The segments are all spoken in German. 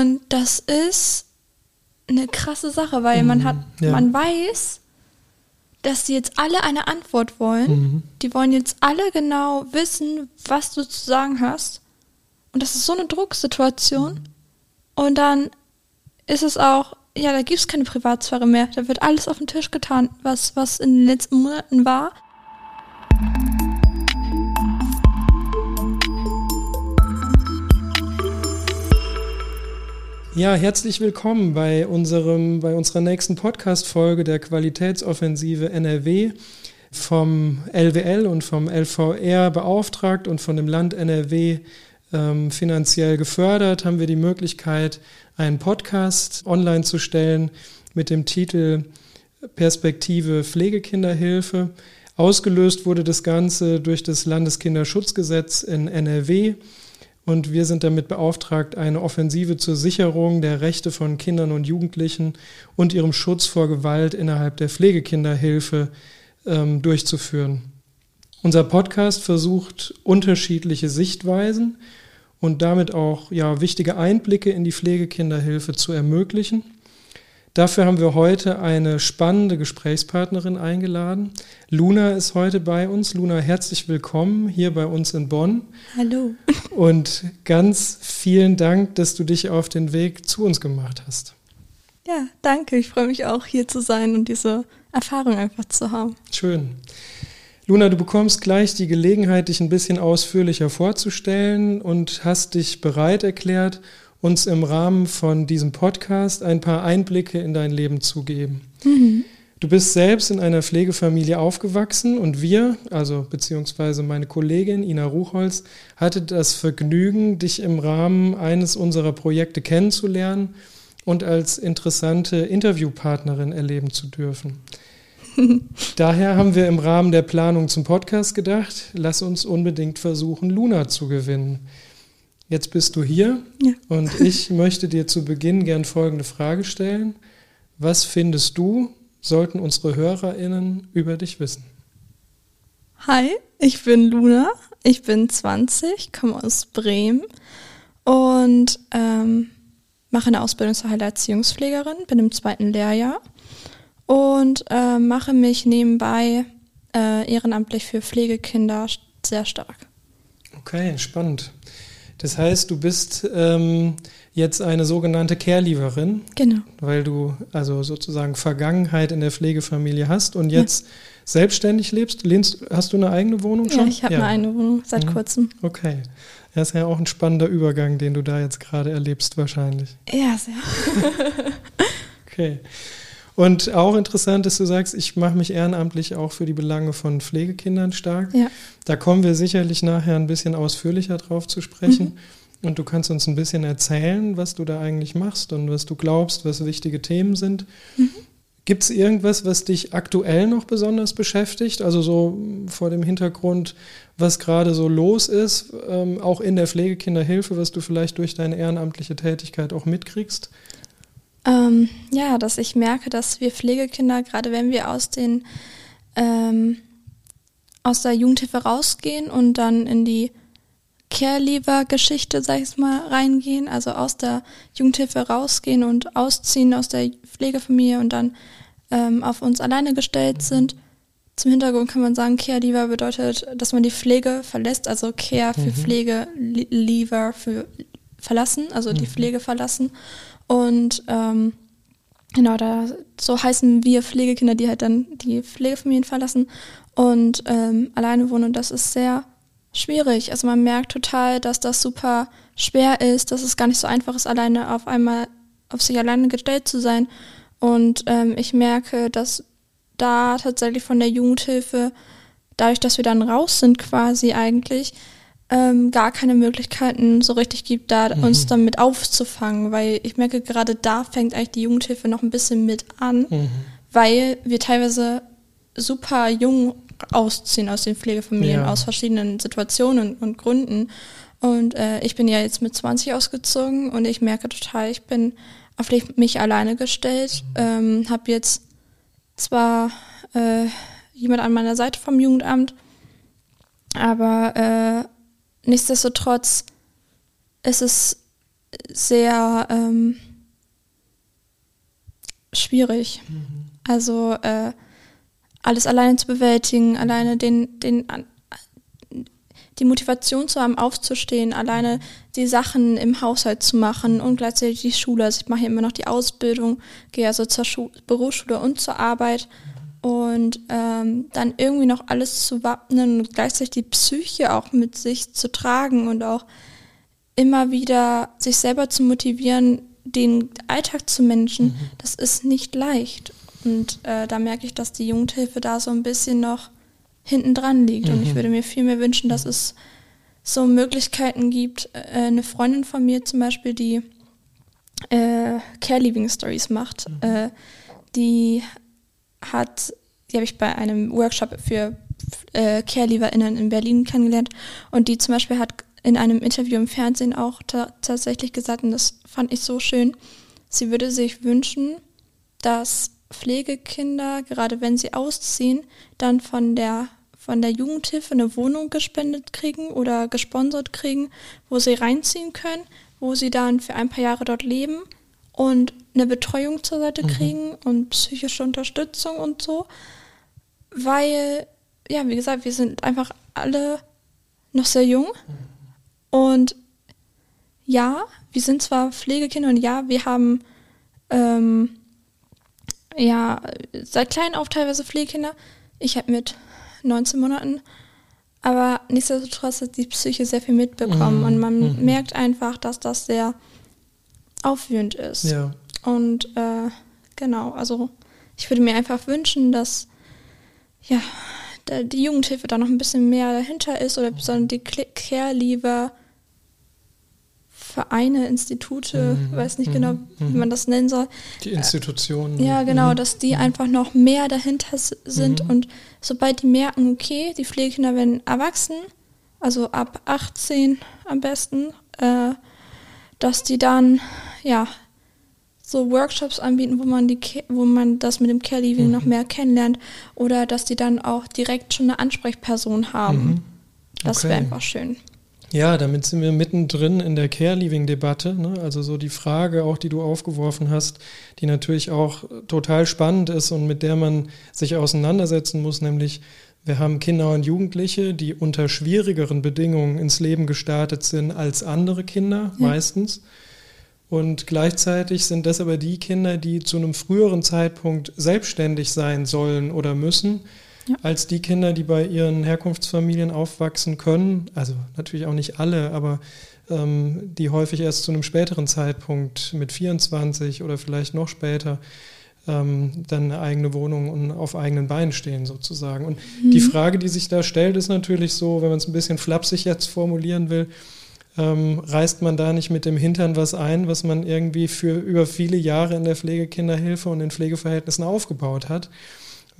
Und das ist eine krasse Sache, weil man hat, Mhm, ja. man weiß, dass die jetzt alle eine Antwort wollen. Mhm. Die wollen jetzt alle genau wissen, was du zu sagen hast. Und das ist so eine Drucksituation. Und dann ist es auch, ja, da gibt es keine Privatsphäre mehr. Da wird alles auf den Tisch getan, was, was in den letzten Monaten war. Ja, herzlich willkommen bei unserem, bei unserer nächsten Podcast-Folge der Qualitätsoffensive NRW vom LWL und vom LVR beauftragt und von dem Land NRW ähm, finanziell gefördert, haben wir die Möglichkeit, einen Podcast online zu stellen mit dem Titel Perspektive Pflegekinderhilfe. Ausgelöst wurde das Ganze durch das Landeskinderschutzgesetz in NRW. Und wir sind damit beauftragt, eine Offensive zur Sicherung der Rechte von Kindern und Jugendlichen und ihrem Schutz vor Gewalt innerhalb der Pflegekinderhilfe ähm, durchzuführen. Unser Podcast versucht unterschiedliche Sichtweisen und damit auch ja, wichtige Einblicke in die Pflegekinderhilfe zu ermöglichen. Dafür haben wir heute eine spannende Gesprächspartnerin eingeladen. Luna ist heute bei uns. Luna, herzlich willkommen hier bei uns in Bonn. Hallo. Und ganz vielen Dank, dass du dich auf den Weg zu uns gemacht hast. Ja, danke. Ich freue mich auch, hier zu sein und diese Erfahrung einfach zu haben. Schön. Luna, du bekommst gleich die Gelegenheit, dich ein bisschen ausführlicher vorzustellen und hast dich bereit erklärt, uns im Rahmen von diesem Podcast ein paar Einblicke in dein Leben zu geben. Mhm. Du bist selbst in einer Pflegefamilie aufgewachsen und wir, also beziehungsweise meine Kollegin Ina Ruchholz, hatte das Vergnügen, dich im Rahmen eines unserer Projekte kennenzulernen und als interessante Interviewpartnerin erleben zu dürfen. Daher haben wir im Rahmen der Planung zum Podcast gedacht, lass uns unbedingt versuchen, Luna zu gewinnen. Jetzt bist du hier Ja. und ich möchte dir zu Beginn gern folgende Frage stellen. Was findest du, sollten unsere HörerInnen über dich wissen? Hi, ich bin Luna. Ich bin 20, komme aus Bremen und ähm, mache eine Ausbildung zur Heilerziehungspflegerin, bin im zweiten Lehrjahr und äh, mache mich nebenbei äh, ehrenamtlich für Pflegekinder sehr stark. Okay, spannend. Das heißt, du bist ähm, jetzt eine sogenannte Care-Leaverin, Genau. weil du also sozusagen Vergangenheit in der Pflegefamilie hast und jetzt selbstständig lebst. Lehnst, hast du eine eigene Wohnung Ja, schon? ich habe eine eigene Wohnung seit Mhm. kurzem. Okay. Das ist ja auch ein spannender Übergang, den du da jetzt gerade erlebst wahrscheinlich. Ja, sehr. Okay. Und auch interessant, dass du sagst, ich mache mich ehrenamtlich auch für die Belange von Pflegekindern stark. Ja. Da kommen wir sicherlich nachher ein bisschen ausführlicher drauf zu sprechen. Und du kannst uns ein bisschen erzählen, was du da eigentlich machst und was du glaubst, was wichtige Themen sind. Gibt es irgendwas, was dich aktuell noch besonders beschäftigt? Also so vor dem Hintergrund, was gerade so los ist, ähm, auch in der Pflegekinderhilfe, was du vielleicht durch deine ehrenamtliche Tätigkeit auch mitkriegst? Ähm, ja, dass ich merke, dass wir Pflegekinder, gerade wenn wir aus den ähm, aus der Jugendhilfe rausgehen und dann in die Care-Leaver-Geschichte, sag ich mal, reingehen, also aus der Jugendhilfe rausgehen und ausziehen aus der Pflegefamilie und dann ähm, auf uns alleine gestellt sind. Zum Hintergrund kann man sagen, Care-Leaver bedeutet, dass man die Pflege verlässt, also Care für Mhm. Pflege, Le- Leaver für verlassen, also die Mhm. Pflege verlassen. Und ähm, genau, da so heißen wir Pflegekinder, die halt dann die Pflegefamilien verlassen und ähm, alleine wohnen. Und das ist sehr schwierig. Also man merkt total, dass das super schwer ist, dass es gar nicht so einfach ist, alleine auf einmal auf sich alleine gestellt zu sein. Und ähm, ich merke, dass da tatsächlich von der Jugendhilfe, dadurch, dass wir dann raus sind quasi eigentlich, ähm, gar keine Möglichkeiten so richtig gibt, da Mhm. uns damit aufzufangen, weil ich merke, gerade da fängt eigentlich die Jugendhilfe noch ein bisschen mit an, Mhm. weil wir teilweise super jung ausziehen aus den Pflegefamilien, Ja. aus verschiedenen Situationen und Gründen. Und äh, ich bin ja jetzt mit 20 ausgezogen und ich merke total, ich bin auf mich alleine gestellt, ähm, habe jetzt zwar äh, jemand an meiner Seite vom Jugendamt, aber äh, nichtsdestotrotz ist es sehr ähm, schwierig. Mhm. Also äh, alles alleine zu bewältigen, alleine den, den die Motivation zu haben, aufzustehen, alleine die Sachen im Haushalt zu machen und gleichzeitig die Schule. Also ich mache hier immer noch die Ausbildung, gehe also zur Schu Berufsschule und zur Arbeit und ähm, dann irgendwie noch alles zu wappnen und gleichzeitig die Psyche auch mit sich zu tragen und auch immer wieder sich selber zu motivieren, den Alltag zu managen, mhm. das ist nicht leicht. Und äh, da merke ich, dass die Jugendhilfe da so ein bisschen noch hinten dran liegt. Mhm. Und ich mhm. würde mir viel mehr wünschen, dass es so Möglichkeiten gibt. Äh, eine Freundin von mir zum Beispiel, die äh, Care Living Stories macht, mhm. äh, die hat, die habe ich bei einem Workshop für äh, Care-LieberInnen in Berlin kennengelernt. Und die zum Beispiel hat in einem Interview im Fernsehen auch ta tatsächlich gesagt, und das fand ich so schön, sie würde sich wünschen, dass Pflegekinder, gerade wenn sie ausziehen, dann von der von der Jugendhilfe eine Wohnung gespendet kriegen oder gesponsert kriegen, wo sie reinziehen können, wo sie dann für ein paar Jahre dort leben und eine Betreuung zur Seite mhm. kriegen und psychische Unterstützung und so. Weil, ja, wie gesagt, wir sind einfach alle noch sehr jung. Und ja, wir sind zwar Pflegekinder und ja, wir haben ähm, ja seit klein auf teilweise Pflegekinder. Ich habe mit 19 Monaten. Aber nichtsdestotrotz hat die Psyche sehr viel mitbekommen mhm. und man mhm. merkt einfach, dass das sehr aufwühlend ist. Ja. Und äh, genau, also ich würde mir einfach wünschen, dass ja, die Jugendhilfe da noch ein bisschen mehr dahinter ist oder besonders die Care-Lieber Vereine, Institute, mhm. weiß nicht genau, mhm. wie man das nennen soll. Die Institutionen. Ja, genau, mhm. dass die einfach noch mehr dahinter sind mhm. und sobald die merken, okay, die Pflegekinder werden erwachsen, also ab 18 am besten, äh, dass die dann ja so Workshops anbieten, wo man die wo man das mit dem Care Living mhm. noch mehr kennenlernt oder dass die dann auch direkt schon eine Ansprechperson haben. Okay. Das wäre einfach schön. Ja, damit sind wir mittendrin in der Care-Living-Debatte. Ne? Also so die Frage auch, die du aufgeworfen hast, die natürlich auch total spannend ist und mit der man sich auseinandersetzen muss, nämlich wir haben Kinder und Jugendliche, die unter schwierigeren Bedingungen ins Leben gestartet sind als andere Kinder ja. meistens. Und gleichzeitig sind das aber die Kinder, die zu einem früheren Zeitpunkt selbstständig sein sollen oder müssen ja. als die Kinder, die bei ihren Herkunftsfamilien aufwachsen können. Also natürlich auch nicht alle, aber ähm, die häufig erst zu einem späteren Zeitpunkt mit 24 oder vielleicht noch später ähm, dann eine eigene Wohnung und auf eigenen Beinen stehen sozusagen. Und mhm. die Frage, die sich da stellt, ist natürlich so, wenn man es ein bisschen flapsig jetzt formulieren will, ähm, reißt man da nicht mit dem Hintern was ein, was man irgendwie für über viele Jahre in der Pflegekinderhilfe und in Pflegeverhältnissen aufgebaut hat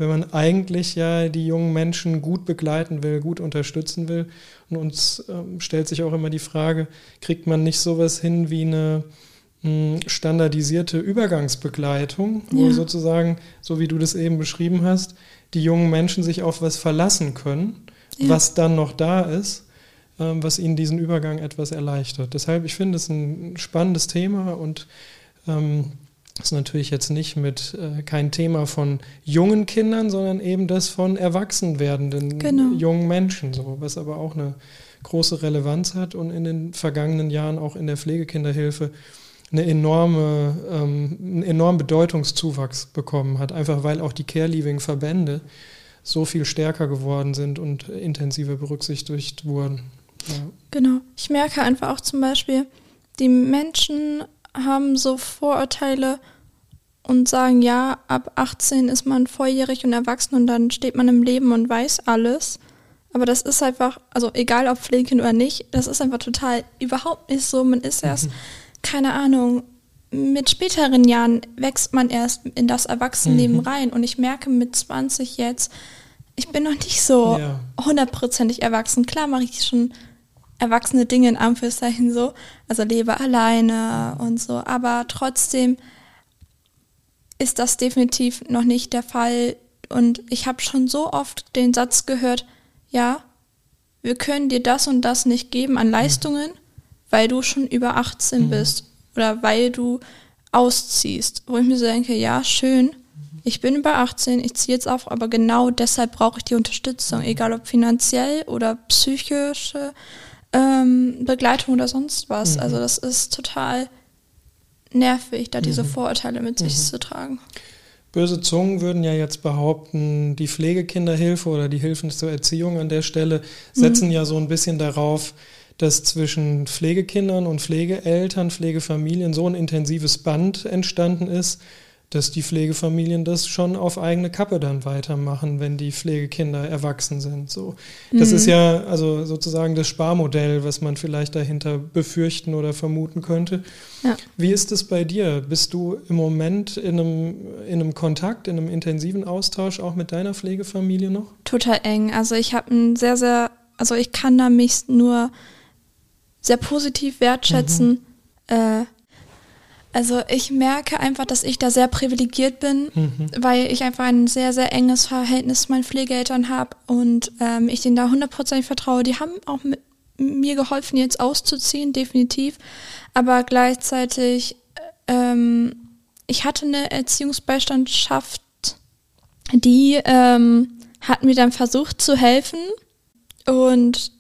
wenn man eigentlich ja die jungen Menschen gut begleiten will, gut unterstützen will. Und uns ähm, stellt sich auch immer die Frage, kriegt man nicht sowas hin wie eine mh, hm, standardisierte Übergangsbegleitung, wo ja. sozusagen, so wie du das eben beschrieben hast, die jungen Menschen sich auf was verlassen können, ja. was dann noch da ist was ihnen diesen Übergang etwas erleichtert. Deshalb, ich finde es ein spannendes Thema und ähm, ist natürlich jetzt nicht mit äh, kein Thema von jungen Kindern, sondern eben das von erwachsen werdenden genau. jungen Menschen, so, was aber auch eine große Relevanz hat und in den vergangenen Jahren auch in der Pflegekinderhilfe eine enorme, ähm, einen enormen Bedeutungszuwachs bekommen hat, einfach weil auch die Care-Leaving-Verbände so viel stärker geworden sind und intensiver berücksichtigt wurden. Ja. Genau. Ich merke einfach auch zum Beispiel, die Menschen haben so Vorurteile und sagen, ja, ab 18 ist man volljährig und erwachsen und dann steht man im Leben und weiß alles. Aber das ist einfach, also egal ob Pflegekind oder nicht, das ist einfach total überhaupt nicht so. Man ist erst, mhm. keine Ahnung, mit späteren Jahren wächst man erst in das Erwachsenenleben mhm. rein. Und ich merke mit 20 jetzt, ich bin noch nicht so hundertprozentig erwachsen. Klar mache ich schon erwachsene Dinge in Anführungszeichen so, also lebe alleine und so, aber trotzdem ist das definitiv noch nicht der Fall und ich habe schon so oft den Satz gehört, ja, wir können dir das und das nicht geben an Leistungen, weil du schon über 18 mhm. bist oder weil du ausziehst. Wo ich mir so denke, ja, schön, ich bin über 18, ich ziehe jetzt auf, aber genau deshalb brauche ich die Unterstützung, egal ob finanziell oder psychische ähm, Begleitung oder sonst was. Mhm. Also das ist total nervig, da diese mhm. Vorurteile mit sich mhm. zu tragen. Böse Zungen würden ja jetzt behaupten, die Pflegekinderhilfe oder die Hilfen zur Erziehung an der Stelle setzen mhm. ja so ein bisschen darauf, dass zwischen Pflegekindern und Pflegeeltern, Pflegefamilien so ein intensives Band entstanden ist, dass die Pflegefamilien das schon auf eigene Kappe dann weitermachen, wenn die Pflegekinder erwachsen sind. So, das mhm. ist ja also sozusagen das Sparmodell, was man vielleicht dahinter befürchten oder vermuten könnte. Ja. Wie ist es bei dir? Bist du im Moment in einem, in einem Kontakt, in einem intensiven Austausch auch mit deiner Pflegefamilie noch? Total eng. Also ich habe ein sehr, sehr, also ich kann da mich nur sehr positiv wertschätzen. Mhm. Äh, also ich merke einfach, dass ich da sehr privilegiert bin, mhm. weil ich einfach ein sehr, sehr enges Verhältnis zu meinen Pflegeeltern habe und ähm, ich denen da hundertprozentig vertraue. Die haben auch mit mir geholfen, jetzt auszuziehen, definitiv. Aber gleichzeitig, ähm, ich hatte eine Erziehungsbeistandschaft, die ähm, hat mir dann versucht zu helfen und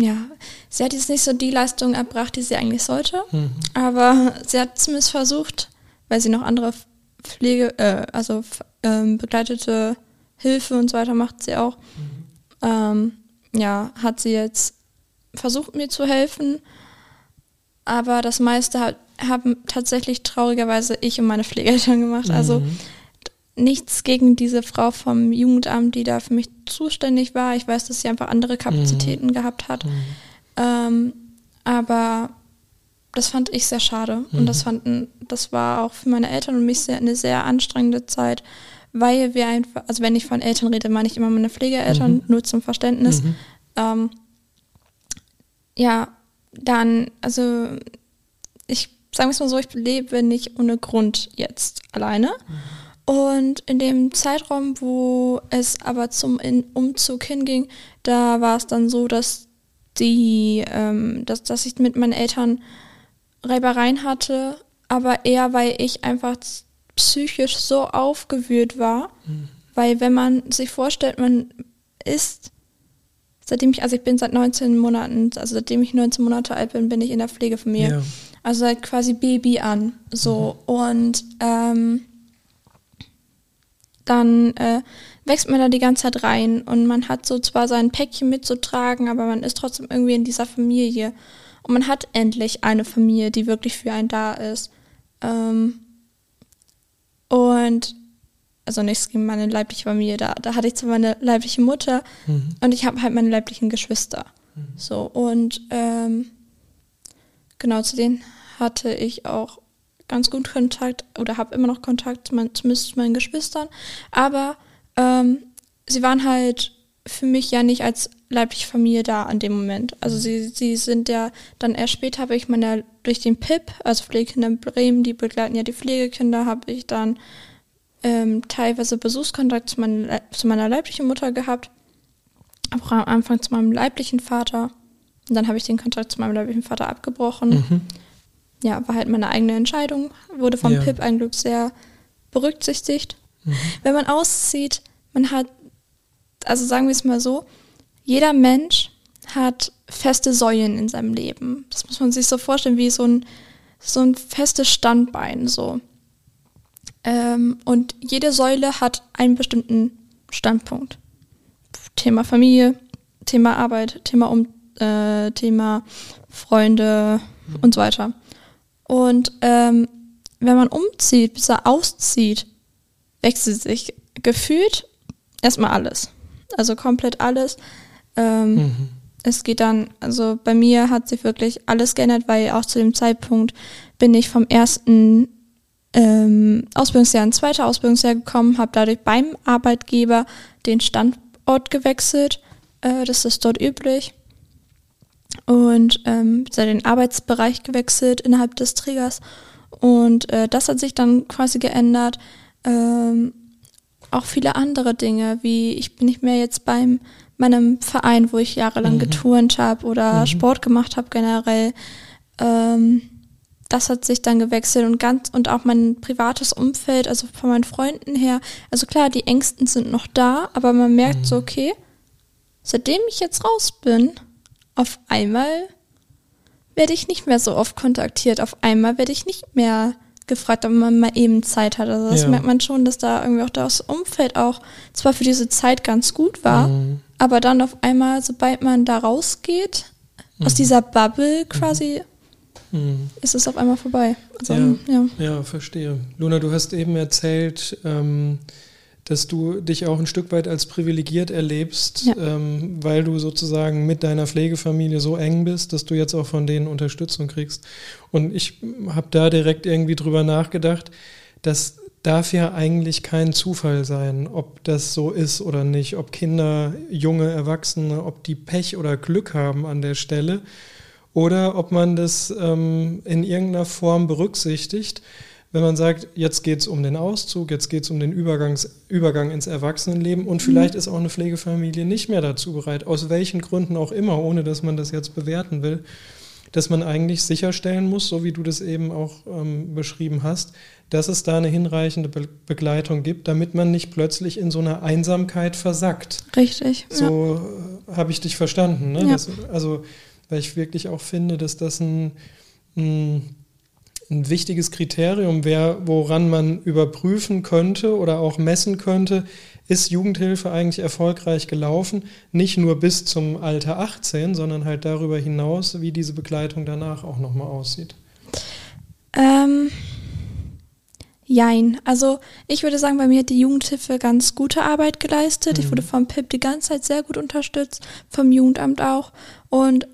ja, sie hat jetzt nicht so die Leistung erbracht, die sie eigentlich sollte, mhm. aber sie hat zumindest versucht, weil sie noch andere Pflege, äh, also ähm, begleitete Hilfe und so weiter macht sie auch. Mhm. Ähm, ja, hat sie jetzt versucht, mir zu helfen, aber das meiste hat, haben tatsächlich traurigerweise ich und meine Pflegeeltern gemacht. Also mhm nichts gegen diese Frau vom Jugendamt, die da für mich zuständig war. Ich weiß, dass sie einfach andere Kapazitäten mhm. gehabt hat. Mhm. Ähm, aber das fand ich sehr schade. Mhm. Und das fanden, das war auch für meine Eltern und mich sehr, eine sehr anstrengende Zeit, weil wir einfach, also wenn ich von Eltern rede, meine ich immer meine Pflegeeltern, mhm. nur zum Verständnis. Mhm. Ähm, ja, dann, also ich sagen wir es mal so, ich lebe nicht ohne Grund jetzt alleine. Und in dem Zeitraum, wo es aber zum Umzug hinging, da war es dann so, dass die, ähm, dass, dass ich mit meinen Eltern Reibereien hatte, aber eher, weil ich einfach psychisch so aufgewühlt war. Mhm. Weil wenn man sich vorstellt, man ist, seitdem ich, also ich bin seit 19 Monaten, also seitdem ich 19 Monate alt bin, bin ich in der Pflegefamilie. Ja. Also seit quasi Baby an. So. Mhm. Und ähm, dann äh, wächst man da die ganze Zeit rein und man hat so zwar sein Päckchen mitzutragen, aber man ist trotzdem irgendwie in dieser Familie. Und man hat endlich eine Familie, die wirklich für einen da ist. Ähm, und also nichts gegen meine leibliche Familie da. Da hatte ich zwar meine leibliche Mutter mhm. und ich habe halt meine leiblichen Geschwister. Mhm. So, und ähm, genau zu denen hatte ich auch ganz gut Kontakt oder habe immer noch Kontakt, mein, zumindest zu meinen Geschwistern. Aber ähm, sie waren halt für mich ja nicht als leibliche Familie da an dem Moment. Also sie, sie sind ja dann erst später habe ich meine durch den PIP, also Pflegekinder in Bremen, die begleiten ja die Pflegekinder, habe ich dann ähm, teilweise Besuchskontakt zu, mein, zu meiner leiblichen Mutter gehabt, auch am Anfang zu meinem leiblichen Vater. Und dann habe ich den Kontakt zu meinem leiblichen Vater abgebrochen. Mhm ja, war halt meine eigene Entscheidung, wurde vom ja. PIP ein Glück sehr berücksichtigt. Mhm. Wenn man auszieht, man hat, also sagen wir es mal so, jeder Mensch hat feste Säulen in seinem Leben. Das muss man sich so vorstellen, wie so ein, so ein festes Standbein, so. Ähm, und jede Säule hat einen bestimmten Standpunkt. Thema Familie, Thema Arbeit, Thema um, äh, Thema Freunde mhm. und so weiter. Und ähm, wenn man umzieht, bis er auszieht, wechselt sich gefühlt erstmal alles. Also komplett alles. Ähm, mhm. Es geht dann, also bei mir hat sich wirklich alles geändert, weil auch zu dem Zeitpunkt bin ich vom ersten ähm, Ausbildungsjahr ins zweite Ausbildungsjahr gekommen, habe dadurch beim Arbeitgeber den Standort gewechselt. Äh, das ist dort üblich und ähm, den Arbeitsbereich gewechselt innerhalb des Trägers. Und äh, das hat sich dann quasi geändert. Ähm, auch viele andere Dinge, wie ich bin nicht mehr jetzt beim meinem Verein, wo ich jahrelang mhm. geturnt habe oder mhm. Sport gemacht habe generell. ähm, das hat sich dann gewechselt und ganz und auch mein privates Umfeld, also von meinen Freunden her. Also klar, die Ängsten sind noch da, aber man merkt mhm. so, okay, seitdem ich jetzt raus bin, auf einmal werde ich nicht mehr so oft kontaktiert. Auf einmal werde ich nicht mehr gefragt, ob man mal eben Zeit hat. Also das ja. merkt man schon, dass da irgendwie auch das Umfeld auch zwar für diese Zeit ganz gut war, mhm. aber dann auf einmal, sobald man da rausgeht, mhm. aus dieser Bubble quasi, mhm. ist es auf einmal vorbei. Also, ja. ja. ja, verstehe. Luna, du hast eben erzählt, ähm, dass du dich auch ein Stück weit als privilegiert erlebst, ja. ähm, weil du sozusagen mit deiner Pflegefamilie so eng bist, dass du jetzt auch von denen Unterstützung kriegst. Und ich habe da direkt irgendwie drüber nachgedacht, das darf ja eigentlich kein Zufall sein, ob das so ist oder nicht, ob Kinder, junge Erwachsene, ob die Pech oder Glück haben an der Stelle oder ob man das ähm, in irgendeiner Form berücksichtigt wenn man sagt, jetzt geht es um den Auszug, jetzt geht es um den Übergangs, Übergang ins Erwachsenenleben und vielleicht mhm. ist auch eine Pflegefamilie nicht mehr dazu bereit, aus welchen Gründen auch immer, ohne dass man das jetzt bewerten will, dass man eigentlich sicherstellen muss, so wie du das eben auch ähm, beschrieben hast, dass es da eine hinreichende Be Begleitung gibt, damit man nicht plötzlich in so einer Einsamkeit versackt. Richtig. So ja. Äh, habe ich dich verstanden. Ne? Ja. Das, also, weil ich wirklich auch finde, dass das ein, ein ein wichtiges Kriterium wäre, woran man überprüfen könnte oder auch messen könnte, ist Jugendhilfe eigentlich erfolgreich gelaufen, nicht nur bis zum Alter 18, sondern halt darüber hinaus, wie diese Begleitung danach auch nochmal aussieht. Ähm, jein. Also ich würde sagen, bei mir hat die Jugendhilfe ganz gute Arbeit geleistet. Mhm. Ich wurde vom PIP die ganze Zeit sehr gut unterstützt, vom Jugendamt auch und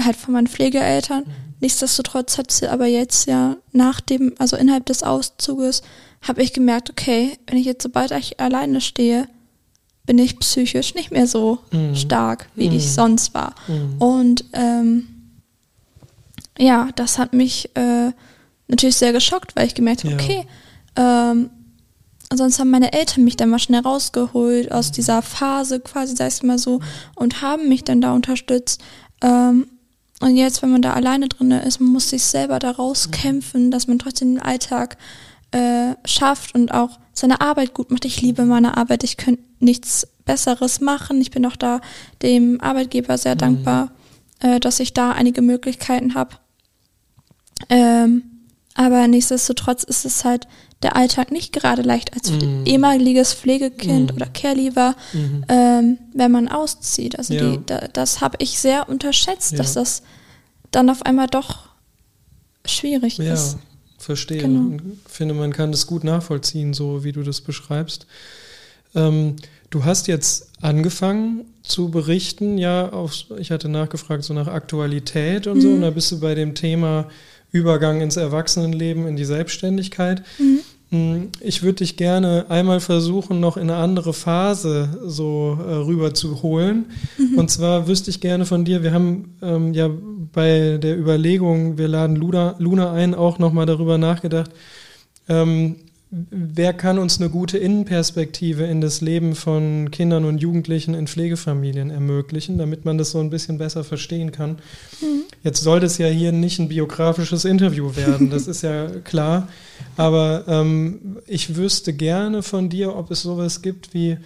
halt von meinen Pflegeeltern. Mhm. Nichtsdestotrotz hat sie aber jetzt ja nach dem, also innerhalb des Auszuges, habe ich gemerkt, okay, wenn ich jetzt sobald ich alleine stehe, bin ich psychisch nicht mehr so mhm. stark, wie mhm. ich sonst war. Mhm. Und ähm, ja, das hat mich äh, natürlich sehr geschockt, weil ich gemerkt habe, ja. okay, ähm, sonst haben meine Eltern mich dann mal schnell rausgeholt aus mhm. dieser Phase quasi, sag ich mal so, und haben mich dann da unterstützt. Ähm, und jetzt, wenn man da alleine drin ist, man muss sich selber da rauskämpfen, dass man trotzdem den Alltag äh, schafft und auch seine Arbeit gut macht. Ich liebe meine Arbeit, ich könnte nichts Besseres machen. Ich bin auch da dem Arbeitgeber sehr mhm. dankbar, äh, dass ich da einige Möglichkeiten habe. Ähm, aber nichtsdestotrotz ist es halt der Alltag nicht gerade leicht als mm. ehemaliges Pflegekind mm. oder Caregiver, mm. ähm, wenn man auszieht. Also ja. die, da, das habe ich sehr unterschätzt, ja. dass das dann auf einmal doch schwierig ja, ist. Ja, verstehe. Genau. Ich finde, man kann das gut nachvollziehen, so wie du das beschreibst. Ähm, du hast jetzt angefangen zu berichten, ja, auf, ich hatte nachgefragt, so nach Aktualität und so, mhm. und da bist du bei dem Thema Übergang ins Erwachsenenleben, in die Selbstständigkeit. Mhm. Hm, ich würde dich gerne einmal versuchen, noch in eine andere Phase so äh, rüber zu holen. Mhm. Und zwar wüsste ich gerne von dir, wir haben ähm, ja bei der Überlegung, wir laden Luna, Luna ein, auch nochmal darüber nachgedacht, ähm, wer kann uns eine gute Innenperspektive in das Leben von Kindern und Jugendlichen in Pflegefamilien ermöglichen, damit man das so ein bisschen besser verstehen kann. Mhm. Jetzt soll das ja hier nicht ein biografisches Interview werden, das ist ja klar. Aber ähm, ich wüsste gerne von dir, ob es sowas gibt wie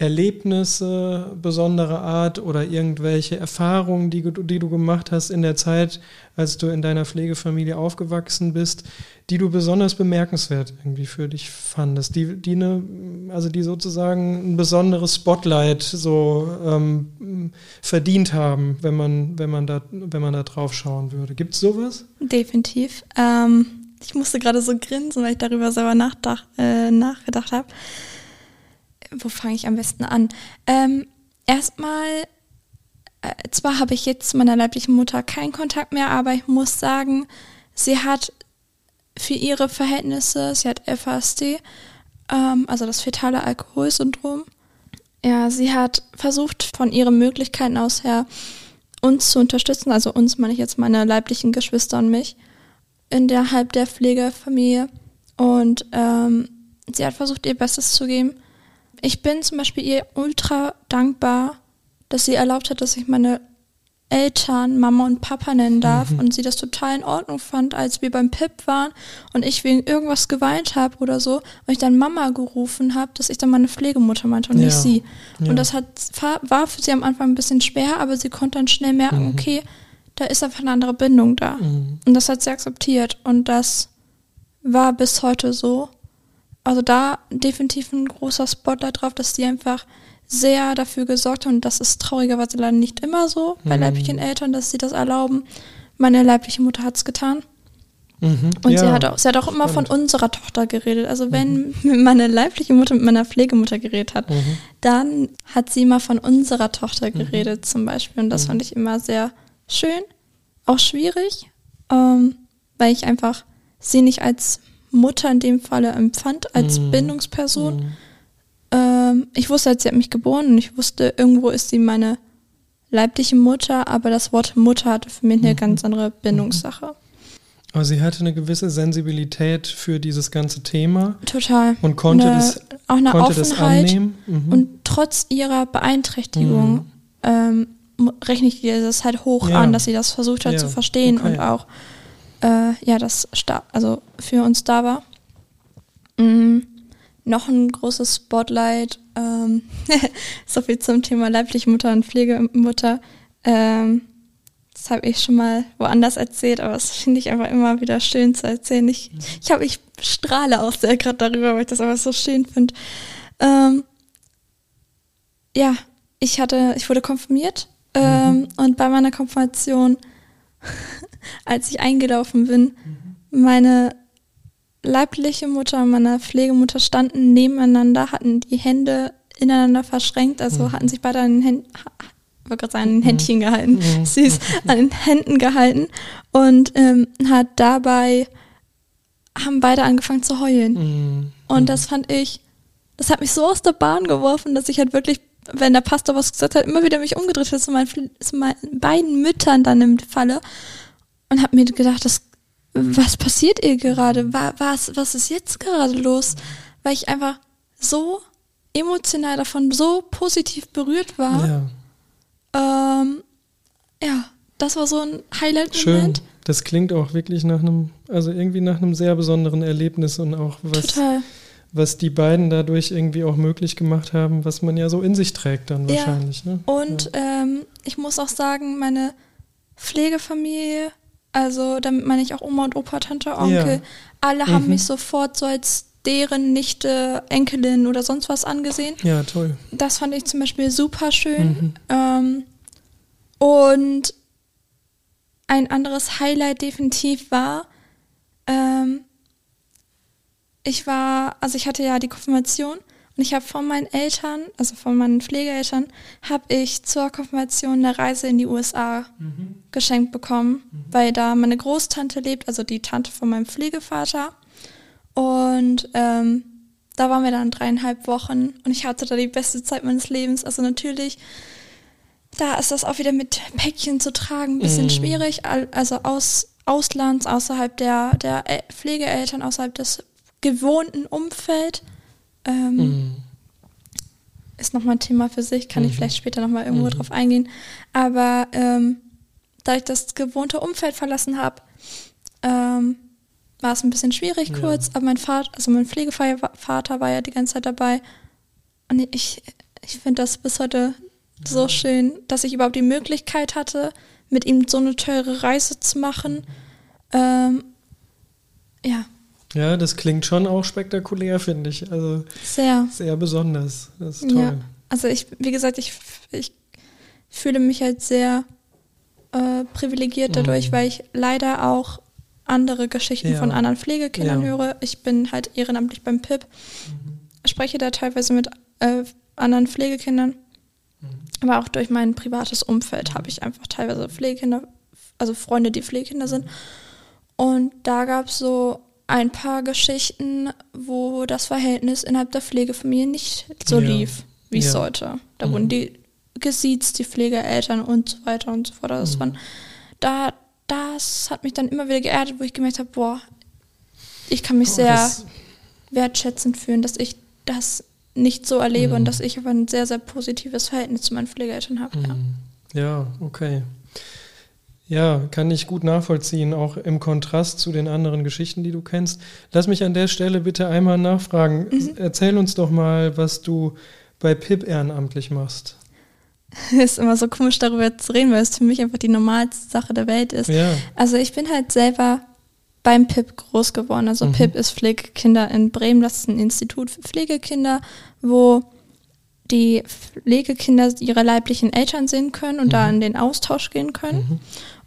Erlebnisse besonderer Art oder irgendwelche Erfahrungen, die, die du gemacht hast in der Zeit, als du in deiner Pflegefamilie aufgewachsen bist, die du besonders bemerkenswert irgendwie für dich fandest, die, die eine, also die sozusagen ein besonderes Spotlight so ähm, verdient haben, wenn man, wenn man da, wenn man da drauf schauen würde. Gibt es sowas? Definitiv. Ähm, ich musste gerade so grinsen, weil ich darüber selber nachdach, äh, nachgedacht habe wo fange ich am besten an? Ähm, erstmal, äh, zwar habe ich jetzt zu meiner leiblichen Mutter keinen Kontakt mehr, aber ich muss sagen, sie hat für ihre Verhältnisse, sie hat FASD, ähm, also das fetale Alkoholsyndrom. Ja, sie hat versucht, von ihren Möglichkeiten aus her uns zu unterstützen, also uns meine ich jetzt meine leiblichen Geschwister und mich, innerhalb der Pflegefamilie. Und ähm, sie hat versucht, ihr Bestes zu geben ich bin zum Beispiel ihr ultra dankbar, dass sie erlaubt hat, dass ich meine Eltern Mama und Papa nennen darf Mhm. und sie das total in Ordnung fand, als wir beim Pip waren und ich wegen irgendwas geweint habe oder so und ich dann Mama gerufen habe, dass ich dann meine Pflegemutter meinte und Ja. nicht sie. Ja. Und das hat, war für sie am Anfang ein bisschen schwer, aber sie konnte dann schnell merken, Mhm. okay, da ist einfach eine andere Bindung da. Mhm. Und das hat sie akzeptiert und das war bis heute so. Also da definitiv ein großer Spotlight drauf, dass sie einfach sehr dafür gesorgt haben und das ist traurigerweise leider nicht immer so bei Mhm. leiblichen Eltern, dass sie das erlauben. Meine leibliche Mutter hat es getan. Mhm. Und ja. sie, hat auch, sie hat auch immer von spannend. unserer Tochter geredet. Also wenn meine leibliche Mutter mit meiner Pflegemutter geredet hat, Mhm. dann hat sie immer von unserer Tochter geredet zum Beispiel. Und das Mhm. fand ich immer sehr schön, auch schwierig, ähm, weil ich einfach sie nicht als Mutter in dem Falle empfand, als Mhm. Bindungsperson. Mhm. Ähm, ich wusste halt, sie hat mich geboren und ich wusste, irgendwo ist sie meine leibliche Mutter, aber das Wort Mutter hatte für mich eine Mhm. ganz andere Bindungssache. Aber sie hatte eine gewisse Sensibilität für dieses ganze Thema Total. und konnte Eine- das, auch eine konnte das Offenheit. annehmen. Mhm. Und trotz ihrer Beeinträchtigung Mhm. ähm, rechne ich ihr das halt hoch Ja. an, dass sie das versucht hat Ja, zu verstehen okay. und auch äh, ja, das sta also für uns da war. Mm, noch ein großes Spotlight, ähm, so viel zum Thema leibliche Mutter und Pflegemutter. Ähm, das habe ich schon mal woanders erzählt, aber das finde ich einfach immer wieder schön zu erzählen. Ich, ich habe, ich strahle auch sehr gerade darüber, weil ich das einfach so schön finde. Ähm, ja, ich hatte, ich wurde konfirmiert ähm, und bei meiner Konfirmation, als ich eingelaufen bin, meine leibliche Mutter und meine Pflegemutter standen nebeneinander, hatten die Hände ineinander verschränkt, also Mhm. hatten sich beide an den Händen, wollte gerade sagen, an den Händchen gehalten, Mhm. süß, an den Händen gehalten und ähm, hat dabei, haben beide angefangen zu heulen. Mhm. Und das fand ich, das hat mich so aus der Bahn geworfen, dass ich halt wirklich, wenn der Pastor was gesagt hat, immer wieder mich umgedreht habe zu meinen, zu meinen beiden Müttern dann im Falle und habe mir gedacht, das, was passiert ihr gerade? Wa- Was, was ist jetzt gerade los? Weil ich einfach so emotional davon so positiv berührt war. ja, Ähm, ja, das war so ein schön. Highlight-Moment. Das klingt auch wirklich nach einem, also irgendwie nach einem sehr besonderen Erlebnis und auch was, Total. Was die beiden dadurch irgendwie auch möglich gemacht haben, was man ja so in sich trägt dann Ja. wahrscheinlich. Ne? Und ähm, ich muss auch sagen, meine Pflegefamilie, also damit meine ich auch Oma und Opa, Tante, Onkel, Ja. alle haben Mhm. mich sofort so als deren Nichte, Enkelin oder sonst was angesehen. Ja, toll. Das fand ich zum Beispiel super schön. Mhm. Ähm, und ein anderes Highlight definitiv war, ähm, ich war, also ich hatte ja die Konfirmation und ich habe von meinen Eltern, also von meinen Pflegeeltern, habe ich zur Konfirmation eine Reise in die USA geschenkt bekommen, weil da meine Großtante lebt, also die Tante von meinem Pflegevater. Und ähm, da waren wir dann dreieinhalb Wochen und ich hatte da die beste Zeit meines Lebens. Also natürlich, da ist das auch wieder mit Päckchen zu tragen ein bisschen Mm. schwierig. Al- Also aus Auslands, außerhalb der, der El- Pflegeeltern, außerhalb des gewohnten Umfeld. Ähm, Mhm. ist nochmal ein Thema für sich, kann ich Mhm. vielleicht später nochmal irgendwo Mhm. drauf eingehen. Aber ähm, da ich das gewohnte Umfeld verlassen habe, ähm, war es ein bisschen schwierig Ja. kurz, aber mein Vater, also mein Pflegevater war ja die ganze Zeit dabei. Und ich, ich finde das bis heute so schön, dass ich überhaupt die Möglichkeit hatte, mit ihm so eine teure Reise zu machen. Ähm, ja, Ja, das klingt schon auch spektakulär, finde ich. Also sehr. sehr besonders. Das ist toll. Ja, also ich, wie gesagt, ich, ich fühle mich halt sehr äh, privilegiert dadurch, Mhm. weil ich leider auch andere Geschichten Ja. von anderen Pflegekindern Ja. höre. Ich bin halt ehrenamtlich beim PIP, spreche da teilweise mit äh, anderen Pflegekindern, aber auch durch mein privates Umfeld habe ich einfach teilweise Pflegekinder, also Freunde, die Pflegekinder sind. Und da gab es so ein paar Geschichten, wo das Verhältnis innerhalb der Pflegefamilie nicht so Ja. lief, wie es Ja. sollte. Da Mhm. wurden die gesiezt, die Pflegeeltern und so weiter und so fort. Das, Mhm. waren, da, das hat mich dann immer wieder geerdet, wo ich gemerkt habe, boah, ich kann mich Oh, sehr wertschätzend fühlen, dass ich das nicht so erlebe Mhm. und dass ich aber ein sehr, sehr positives Verhältnis zu meinen Pflegeeltern habe. Ja. Mhm. Ja, okay. Ja, kann ich gut nachvollziehen, auch im Kontrast zu den anderen Geschichten, die du kennst. Lass mich an der Stelle bitte einmal nachfragen. Mhm. Erzähl uns doch mal, was du bei PIP ehrenamtlich machst. ist immer so komisch darüber zu reden, weil es für mich einfach die normalste Sache der Welt ist. Ja. Also ich bin halt selber beim PIP groß geworden. Also mhm. PIP ist Pflegekinder in Bremen. Das ist ein Institut für Pflegekinder, wo die Pflegekinder ihre leiblichen Eltern sehen können und mhm. da in den Austausch gehen können. Mhm.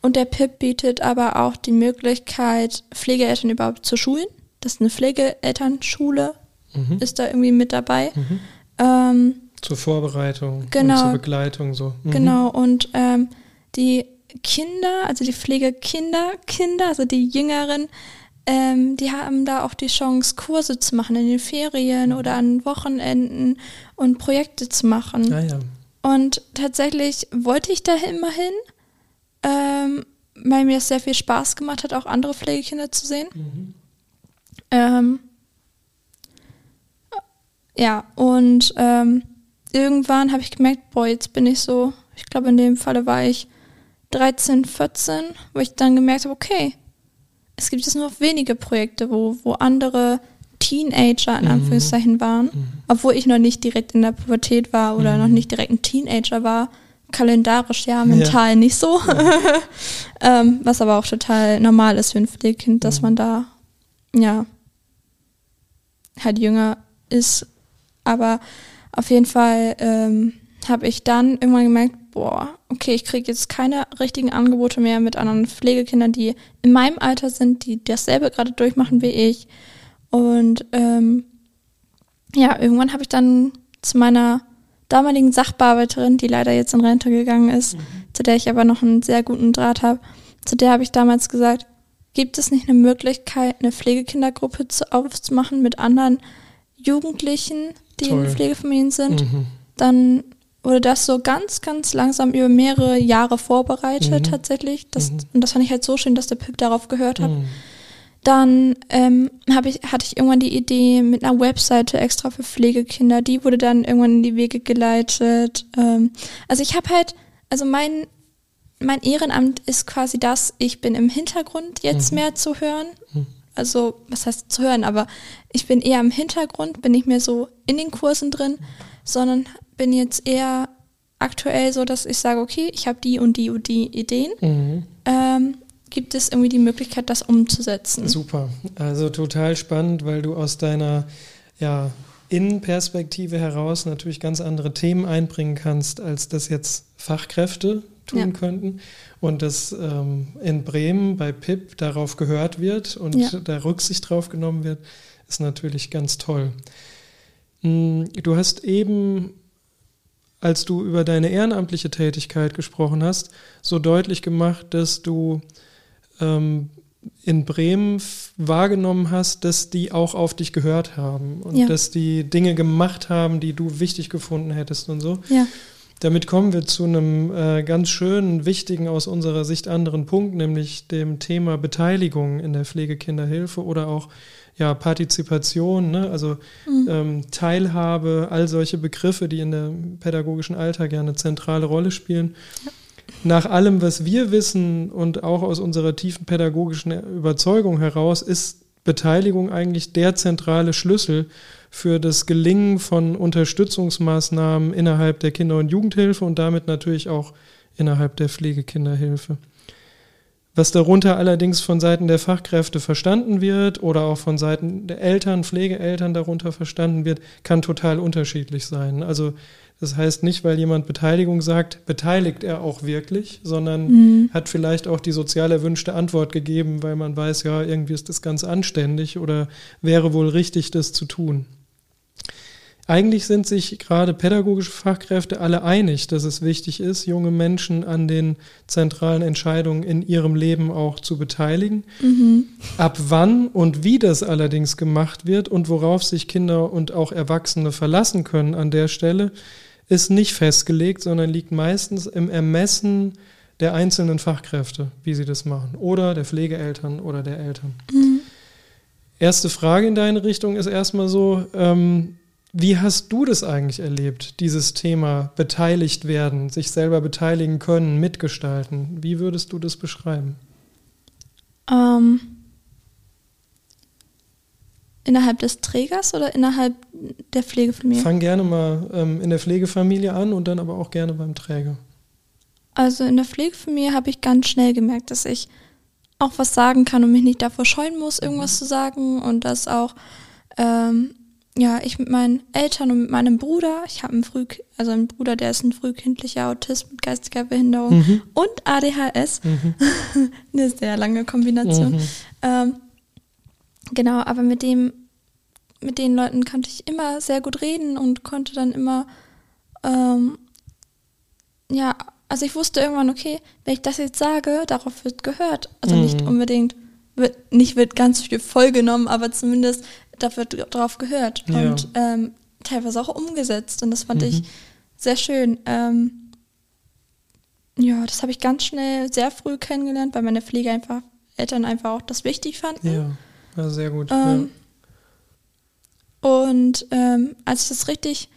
Und der PIP bietet aber auch die Möglichkeit, Pflegeeltern überhaupt zu schulen. Das ist eine Pflegeelternschule, mhm. ist da irgendwie mit dabei. Mhm. Ähm, zur Vorbereitung genau, und zur Begleitung so. Mhm. Genau, und ähm, die Kinder, also die Pflegekinder, Kinder, also die Jüngeren, ähm, die haben da auch die Chance, Kurse zu machen in den Ferien oder an Wochenenden und Projekte zu machen. Ah, ja. Und tatsächlich wollte ich da immer hin ähm, weil mir es sehr viel Spaß gemacht hat, auch andere Pflegekinder zu sehen. Mhm. Ähm, ja, und ähm, irgendwann habe ich gemerkt, boah, jetzt bin ich so, ich glaube in dem Falle war ich 13, 14, wo ich dann gemerkt habe, okay, es gibt jetzt nur noch wenige Projekte, wo, wo andere Teenager in mhm. Anführungszeichen waren, mhm. obwohl ich noch nicht direkt in der Pubertät war oder mhm. noch nicht direkt ein Teenager war, kalendarisch ja, mental ja. nicht so. ähm, was aber auch total normal ist für ein Pflegekind, dass mhm. man da ja halt jünger ist. Aber auf jeden Fall ähm, habe ich dann irgendwann gemerkt, boah, okay, ich kriege jetzt keine richtigen Angebote mehr mit anderen Pflegekindern, die in meinem Alter sind, die dasselbe gerade durchmachen wie ich. Und ähm, ja, irgendwann habe ich dann zu meiner damaligen Sachbearbeiterin, die leider jetzt in Rente gegangen ist, mhm. zu der ich aber noch einen sehr guten Draht habe, zu der habe ich damals gesagt, gibt es nicht eine Möglichkeit, eine Pflegekindergruppe zu, aufzumachen mit anderen Jugendlichen, die Toll. in Pflegefamilien sind? Mhm. Dann wurde das so ganz, ganz langsam über mehrere Jahre vorbereitet mhm. tatsächlich. Das, mhm. Und das fand ich halt so schön, dass der Pip darauf gehört hat. Dann ähm, hab ich, hatte ich irgendwann die Idee mit einer Webseite extra für Pflegekinder. Die wurde dann irgendwann in die Wege geleitet. Ähm, also ich habe halt, also mein, mein Ehrenamt ist quasi das, ich bin im Hintergrund jetzt mhm. mehr zu hören. Mhm. Also, was heißt zu hören, aber ich bin eher im Hintergrund, bin nicht mehr so in den Kursen drin, sondern bin jetzt eher aktuell so, dass ich sage, okay, ich habe die und die und die Ideen. Mhm. Ähm, gibt es irgendwie die Möglichkeit, das umzusetzen. Super. Also total spannend, weil du aus deiner ja, Innenperspektive heraus natürlich ganz andere Themen einbringen kannst, als das jetzt Fachkräfte tun ja. könnten. Und dass ähm, in Bremen bei PIP darauf gehört wird und ja. da Rücksicht drauf genommen wird, ist natürlich ganz toll. Hm, du hast eben als du über deine ehrenamtliche Tätigkeit gesprochen hast, so deutlich gemacht, dass du ähm, in Bremen wahrgenommen hast, dass die auch auf dich gehört haben und ja. dass die Dinge gemacht haben, die du wichtig gefunden hättest und so. Ja. Damit kommen wir zu einem äh, ganz schönen, wichtigen aus unserer Sicht anderen Punkt, nämlich dem Thema Beteiligung in der Pflegekinderhilfe oder auch ja, Partizipation, ne? also mhm. ähm, Teilhabe, all solche Begriffe, die in der pädagogischen Alltag ja eine zentrale Rolle spielen. Ja nach allem, was wir wissen und auch aus unserer tiefen pädagogischen Überzeugung heraus, ist Beteiligung eigentlich der zentrale Schlüssel für das Gelingen von Unterstützungsmaßnahmen innerhalb der Kinder- und Jugendhilfe und damit natürlich auch innerhalb der Pflegekinderhilfe. Was darunter allerdings von Seiten der Fachkräfte verstanden wird oder auch von Seiten der Eltern, Pflegeeltern darunter verstanden wird, kann total unterschiedlich sein. Also das heißt nicht, weil jemand Beteiligung sagt, beteiligt er auch wirklich, sondern mhm. hat vielleicht auch die sozial erwünschte Antwort gegeben, weil man weiß, ja, irgendwie ist das ganz anständig oder wäre wohl richtig, das zu tun. Eigentlich sind sich gerade pädagogische Fachkräfte alle einig, dass es wichtig ist, junge Menschen an den zentralen Entscheidungen in ihrem Leben auch zu beteiligen. Mhm. Ab wann und wie das allerdings gemacht wird und worauf sich Kinder und auch Erwachsene verlassen können an der Stelle, ist nicht festgelegt, sondern liegt meistens im Ermessen der einzelnen Fachkräfte, wie sie das machen, oder der Pflegeeltern oder der Eltern. Mhm. Erste Frage in deine Richtung ist erstmal so, ähm, Wie hast du das eigentlich erlebt, dieses Thema beteiligt werden, sich selber beteiligen können, mitgestalten? Wie würdest du das beschreiben? Ähm, innerhalb des Trägers oder innerhalb der Pflegefamilie? Fang gerne mal ähm, in der Pflegefamilie an und dann aber auch gerne beim Träger. Also in der Pflegefamilie habe ich ganz schnell gemerkt, dass ich auch was sagen kann und mich nicht davor scheuen muss, irgendwas zu sagen und dass auch ähm, ja, ich mit meinen Eltern und mit meinem Bruder, ich habe einen früh, also einen Bruder, der ist ein frühkindlicher Autist mit geistiger Behinderung mhm. und ADHS. Mhm. Eine sehr lange Kombination. Mhm. Ähm, genau, aber mit dem, mit den Leuten konnte ich immer sehr gut reden und konnte dann immer, ähm, ja, also ich wusste irgendwann, okay, wenn ich das jetzt sage, darauf wird gehört. Also nicht mhm. unbedingt, wird, nicht wird ganz viel vollgenommen, aber zumindest da wird drauf gehört ja. und ähm, teilweise auch umgesetzt. Und das fand mhm. ich sehr schön. Ähm, ja, das habe ich ganz schnell sehr früh kennengelernt, weil meine Pflege einfach, Eltern einfach auch das wichtig fanden. Ja, ja sehr gut. Ähm, ja. Und ähm, als ich das richtig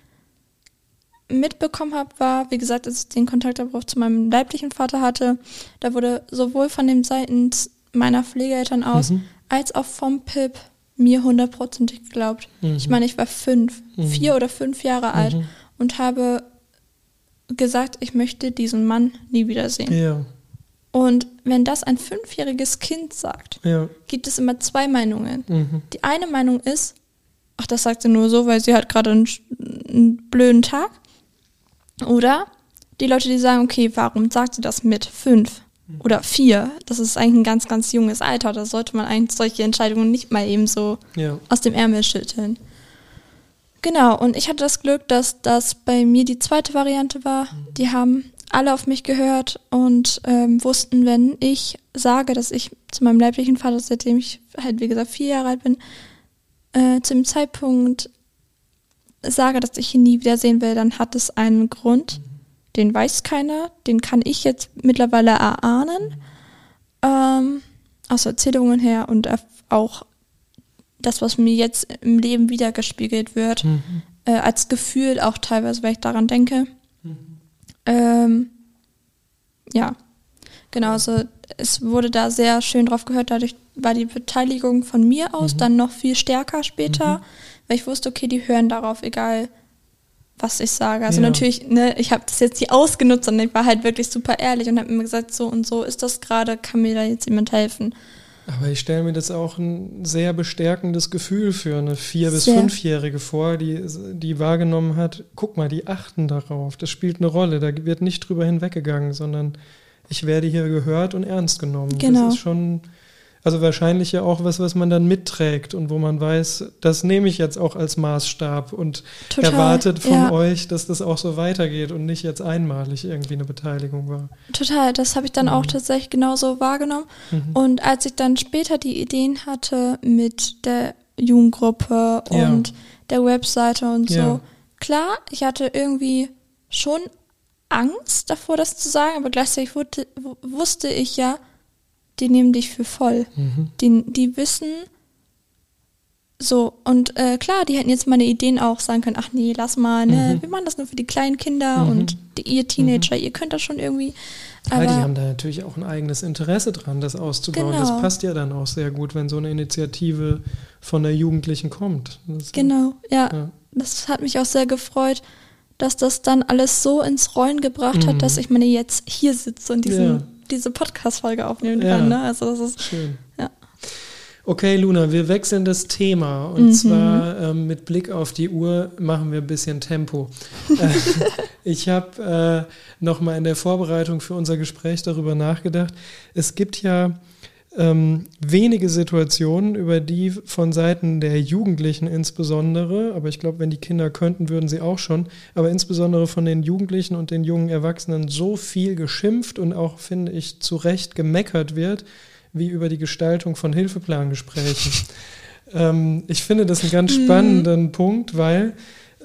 mitbekommen habe, war, wie gesagt, als ich den Kontakt aber auch zu meinem leiblichen Vater hatte, da wurde sowohl von den Seiten meiner Pflegeeltern aus, mhm. als auch vom PIP mir hundertprozentig geglaubt. Mhm. Ich meine, ich war fünf, mhm. vier oder fünf Jahre alt mhm. und habe gesagt, ich möchte diesen Mann nie wiedersehen. Ja. Und wenn das ein fünfjähriges Kind sagt, ja. gibt es immer zwei Meinungen. Mhm. Die eine Meinung ist, ach, das sagt sie nur so, weil sie hat gerade einen, einen blöden Tag. Oder die Leute, die sagen, okay, warum sagt sie das mit fünf? oder vier. Das ist eigentlich ein ganz, ganz junges Alter. Da sollte man eigentlich solche Entscheidungen nicht mal eben so ja. aus dem Ärmel schütteln. Genau, und ich hatte das Glück, dass das bei mir die zweite Variante war. Die haben alle auf mich gehört und ähm, wussten, wenn ich sage, dass ich zu meinem leiblichen Vater, seitdem ich halt, wie gesagt, vier Jahre alt bin, äh, zu dem Zeitpunkt sage, dass ich ihn nie wiedersehen will, dann hat es einen Grund den weiß keiner, den kann ich jetzt mittlerweile erahnen, ähm, aus Erzählungen her und auch das, was mir jetzt im Leben wiedergespiegelt wird, mhm. äh, als Gefühl auch teilweise, weil ich daran denke. Ähm, ja, genau, also es wurde da sehr schön drauf gehört, dadurch war die Beteiligung von mir aus mhm. dann noch viel stärker später, mhm. weil ich wusste, okay, die hören darauf, egal was ich sage. Also ja. natürlich, ne, ich habe das jetzt hier ausgenutzt und ich war halt wirklich super ehrlich und habe mir gesagt, so und so ist das gerade, kann mir da jetzt jemand helfen. Aber ich stelle mir das auch ein sehr bestärkendes Gefühl für eine vier- bis fünfjährige vor, die, die wahrgenommen hat, guck mal, die achten darauf, das spielt eine Rolle, da wird nicht drüber hinweggegangen, sondern ich werde hier gehört und ernst genommen. Genau. Das ist schon also wahrscheinlich ja auch was, was man dann mitträgt und wo man weiß, das nehme ich jetzt auch als Maßstab und Total, erwartet von ja. euch, dass das auch so weitergeht und nicht jetzt einmalig irgendwie eine Beteiligung war. Total, das habe ich dann mhm. auch tatsächlich genauso wahrgenommen. Mhm. Und als ich dann später die Ideen hatte mit der Jugendgruppe und ja. der Webseite und so, ja. klar, ich hatte irgendwie schon Angst davor, das zu sagen, aber gleichzeitig wusste ich ja, die nehmen dich für voll. Mhm. Die, die wissen so, und äh, klar, die hätten jetzt meine Ideen auch sagen können, ach nee, lass mal, ne, mhm. wir machen das nur für die kleinen Kinder mhm. und die, ihr Teenager, mhm. ihr könnt das schon irgendwie. Aber ja, die haben da natürlich auch ein eigenes Interesse dran, das auszubauen. Genau. Das passt ja dann auch sehr gut, wenn so eine Initiative von der Jugendlichen kommt. Das genau, ja, ja, Das hat mich auch sehr gefreut, dass das dann alles so ins Rollen gebracht hat, dass mhm. ich meine jetzt hier sitze und diesen ja diese Podcast-Folge aufnehmen ja. kann. Ne? Also das ist schön. Ja. Okay, Luna, wir wechseln das Thema und mhm. zwar ähm, mit Blick auf die Uhr machen wir ein bisschen Tempo. Äh, ich habe äh, noch mal in der Vorbereitung für unser Gespräch darüber nachgedacht. Es gibt ja ähm, wenige Situationen, über die von Seiten der Jugendlichen insbesondere, aber ich glaube, wenn die Kinder könnten, würden sie auch schon, aber insbesondere von den Jugendlichen und den jungen Erwachsenen so viel geschimpft und auch, finde ich, zu Recht gemeckert wird, wie über die Gestaltung von Hilfeplangesprächen. ähm, ich finde das einen ganz spannenden mhm. Punkt, weil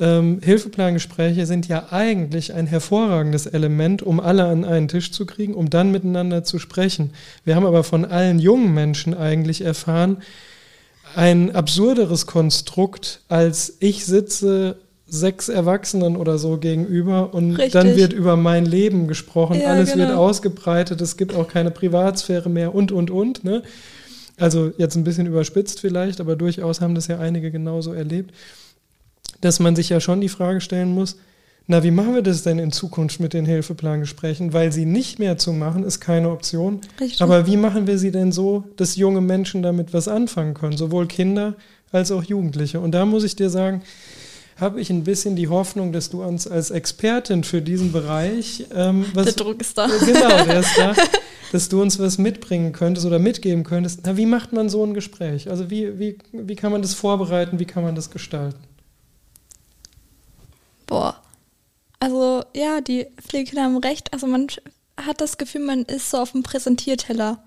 ähm, Hilfeplangespräche sind ja eigentlich ein hervorragendes Element, um alle an einen Tisch zu kriegen, um dann miteinander zu sprechen. Wir haben aber von allen jungen Menschen eigentlich erfahren, ein absurderes Konstrukt, als ich sitze sechs Erwachsenen oder so gegenüber und Richtig. dann wird über mein Leben gesprochen, Ja, alles wird genau. ausgebreitet, es gibt auch keine Privatsphäre mehr und, und, und. Ne? Also jetzt ein bisschen überspitzt vielleicht, aber durchaus haben das ja einige genauso erlebt, dass man sich ja schon die Frage stellen muss, na, wie machen wir das denn in Zukunft mit den Hilfeplangesprächen? Weil sie nicht mehr zu machen, ist keine Option. Richtig. Aber wie machen wir sie denn so, dass junge Menschen damit was anfangen können? Sowohl Kinder als auch Jugendliche. Und da muss ich dir sagen, habe ich ein bisschen die Hoffnung, dass du uns als Expertin für diesen Bereich ähm, was, Der Druck ist da. Genau, der ist da. Dass du uns was mitbringen könntest oder mitgeben könntest. Na, wie macht man so ein Gespräch? Also wie, wie, wie kann man das vorbereiten? Wie kann man das gestalten? Boah. Also ja, die Pflegekinder haben recht. Also man hat das Gefühl, man ist so auf dem Präsentierteller.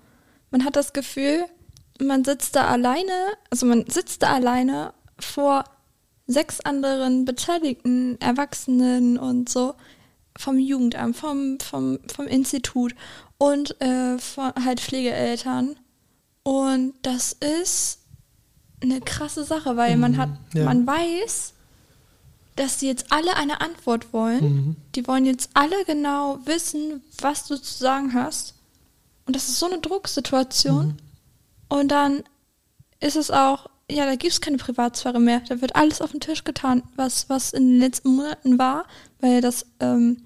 Man hat das Gefühl, man sitzt da alleine, also man sitzt da alleine vor sechs anderen beteiligten Erwachsenen und so vom Jugendamt, vom, vom, vom Institut und äh, von halt Pflegeeltern. Und das ist eine krasse Sache, weil man hat, ja. man weiß, dass die jetzt alle eine Antwort wollen. Mhm. Die wollen jetzt alle genau wissen, was du zu sagen hast. Und das ist so eine Drucksituation. Mhm. Und dann ist es auch, ja, da gibt es keine Privatsphäre mehr. Da wird alles auf den Tisch getan, was, was in den letzten Monaten war, weil das ähm,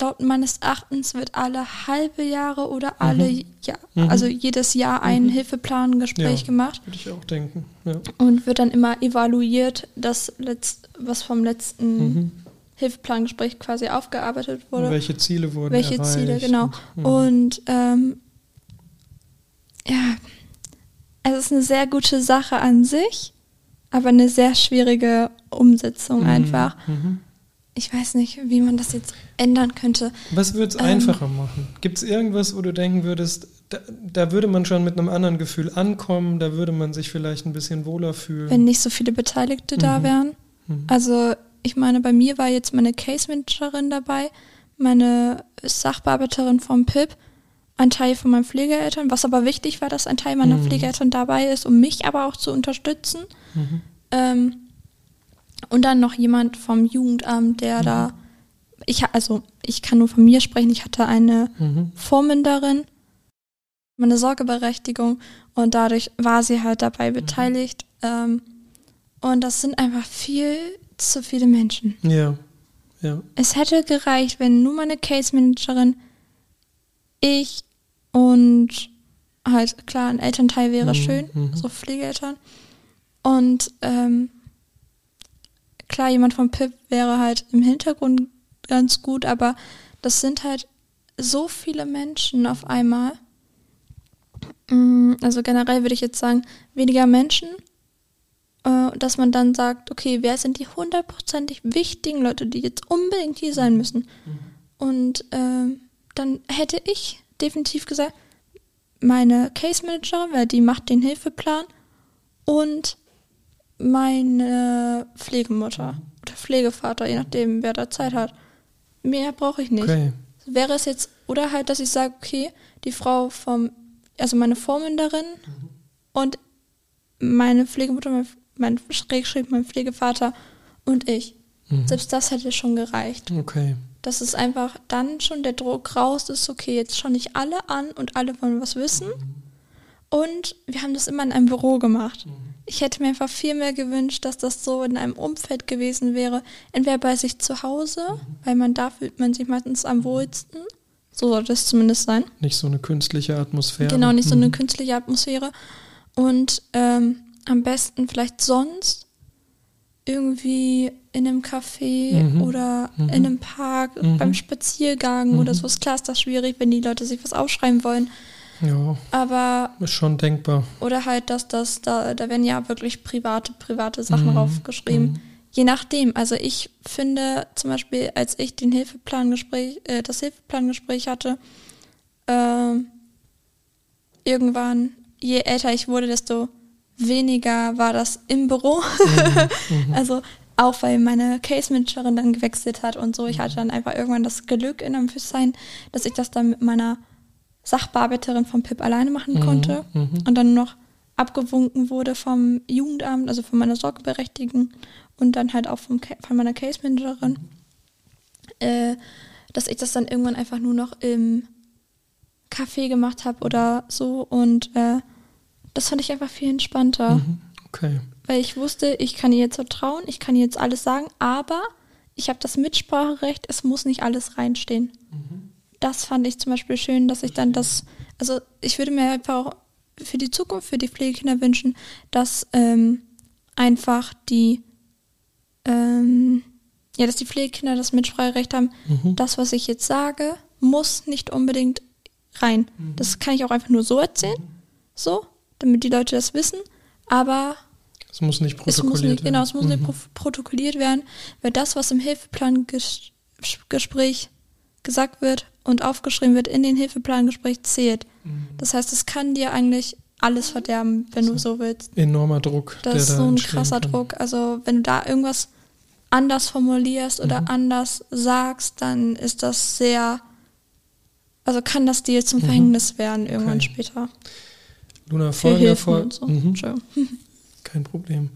laut meines Erachtens wird alle halbe Jahre oder alle, ja, Mhm. also jedes Jahr ein Hilfeplangespräch Ja. gemacht Würde ich auch denken. Ja. und wird dann immer evaluiert, das letzt, was vom letzten Mhm. Hilfeplangespräch quasi aufgearbeitet Und wurde. welche Ziele wurden Welche erreicht? Ziele, genau. Mhm. Und ähm, ja, es ist eine sehr gute Sache an sich, aber eine sehr schwierige Umsetzung einfach. Mhm. Ich weiß nicht, wie man das jetzt ändern könnte. Was würde es Ähm, einfacher machen? Gibt es irgendwas, wo du denken würdest, da, da würde man schon mit einem anderen Gefühl ankommen, da würde man sich vielleicht ein bisschen wohler fühlen? wenn nicht so viele Beteiligte da Mhm. wären. Mhm. Also ich meine, bei mir war jetzt meine Case Managerin dabei, meine Sachbearbeiterin vom PIP, ein Teil von meinen Pflegeeltern, was aber wichtig war, dass ein Teil meiner Mhm. Pflegeeltern dabei ist, um mich aber auch zu unterstützen. Mhm. Ähm, und dann noch jemand vom Jugendamt, der da, ich also ich kann nur von mir sprechen, ich hatte eine Mhm. Vormünderin, meine Sorgeberechtigung und dadurch war sie halt dabei beteiligt. Ähm, und das sind einfach viel zu viele Menschen. Ja, ja. Es hätte gereicht, wenn nur meine Case Managerin, ich und halt klar ein Elternteil wäre Mhm, schön, mhm. so Pflegeeltern. Und ähm, klar, jemand vom PIP wäre halt im Hintergrund ganz gut, aber das sind halt so viele Menschen auf einmal. Mm, Also generell würde ich jetzt sagen, weniger Menschen, äh, dass man dann sagt, okay, wer sind die hundertprozentig wichtigen Leute, die jetzt unbedingt hier sein müssen? Und ähm, dann hätte ich definitiv gesagt, meine Case Managerin, weil die macht den Hilfeplan und meine Pflegemutter oder Pflegevater, je nachdem, wer da Zeit hat. Mehr brauche ich nicht. Okay. Wäre es jetzt, oder halt, dass ich sage, okay, die Frau vom, also meine Vormünderin und meine Pflegemutter, mein, mein Schrägschräg, mein Pflegevater und ich. Mhm. Selbst das hätte schon gereicht. Okay. Dass es einfach dann schon der Druck raus ist, okay, jetzt schauen nicht alle an und alle wollen was wissen. Und wir haben das immer in einem Büro gemacht. Ich hätte mir einfach viel mehr gewünscht, dass das so in einem Umfeld gewesen wäre. Entweder bei sich zu Hause, weil man da fühlt man sich meistens am wohlsten. So sollte es zumindest sein. Nicht so eine künstliche Atmosphäre. Genau, nicht so eine Mhm. künstliche Atmosphäre. Und ähm, am besten vielleicht sonst irgendwie in einem Café Mhm. oder Mhm. in einem Park Mhm. beim Spaziergang oder so. Ist klar, ist das schwierig, wenn die Leute sich was aufschreiben wollen. Ja, Aber, ist schon denkbar. oder halt, dass das, da, da werden ja wirklich private, private Sachen Mhm. draufgeschrieben. Mhm. Je nachdem. Also ich finde zum Beispiel, als ich den Hilfeplangespräch, äh, das Hilfeplangespräch hatte, ähm, irgendwann, je älter ich wurde, desto weniger war das im Büro. Mhm. Also auch weil meine Case Managerin dann gewechselt hat und so. Ich hatte dann einfach irgendwann das Glück in Anführungszeichen, dass ich das dann mit meiner Sachbearbeiterin vom PIP alleine machen konnte Mhm. und dann noch abgewunken wurde vom Jugendamt, also von meiner Sorgeberechtigten und dann halt auch vom, von meiner Case Managerin, äh, dass ich das dann irgendwann einfach nur noch im Café gemacht habe oder so und äh, das fand ich einfach viel entspannter. Mhm. Okay. Weil ich wusste, ich kann ihr jetzt vertrauen, ich kann ihr jetzt alles sagen, aber ich habe das Mitspracherecht, es muss nicht alles reinstehen. Mhm. Das fand ich zum Beispiel schön, dass ich dann das, also ich würde mir einfach auch für die Zukunft, für die Pflegekinder wünschen, dass ähm, einfach die, ähm, ja, dass die Pflegekinder das Mitspracherecht haben. Mhm. Das, was ich jetzt sage, muss nicht unbedingt rein. Mhm. Das kann ich auch einfach nur so erzählen, mhm. so, damit die Leute das wissen. Aber es muss nicht protokolliert es muss nicht, werden. Genau, es muss mhm. nicht protokolliert werden, weil das, was im Hilfeplangespräch gesagt wird und aufgeschrieben wird in den Hilfeplangespräch, zählt. Mhm. Das heißt, es kann dir eigentlich alles verderben, wenn du so willst. Enormer Druck. Das ist so ein krasser kann. Druck. Also wenn du da irgendwas anders formulierst oder mhm. anders sagst, dann ist das sehr, also kann das dir zum mhm. Verhängnis werden irgendwann okay. später. Luna, folgender Vor so. mhm. Kein Problem.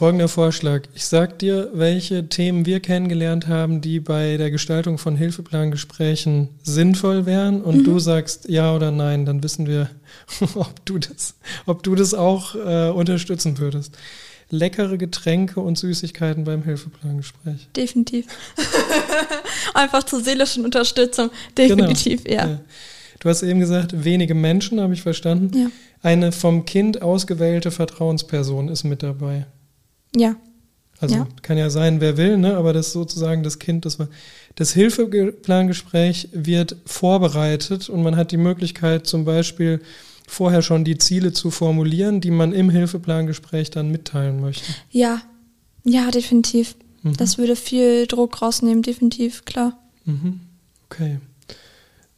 Folgender Vorschlag. Ich sag dir, welche Themen wir kennengelernt haben, die bei der Gestaltung von Hilfeplangesprächen sinnvoll wären und mhm. du sagst ja oder nein, dann wissen wir, ob du das, ob du das auch äh, unterstützen würdest. Leckere Getränke und Süßigkeiten beim Hilfeplangespräch. Definitiv. Einfach zur seelischen Unterstützung. Definitiv, genau. ja. ja. Du hast eben gesagt, wenige Menschen, habe ich verstanden. Ja. Eine vom Kind ausgewählte Vertrauensperson ist mit dabei. Ja. Also ja. kann ja sein, wer will, ne? aber das ist sozusagen das Kind, das. Das Hilfeplangespräch wird vorbereitet und man hat die Möglichkeit, zum Beispiel vorher schon die Ziele zu formulieren, die man im Hilfeplangespräch dann mitteilen möchte. Ja, ja, definitiv. Mhm. Das würde viel Druck rausnehmen, definitiv, klar. Mhm. Okay.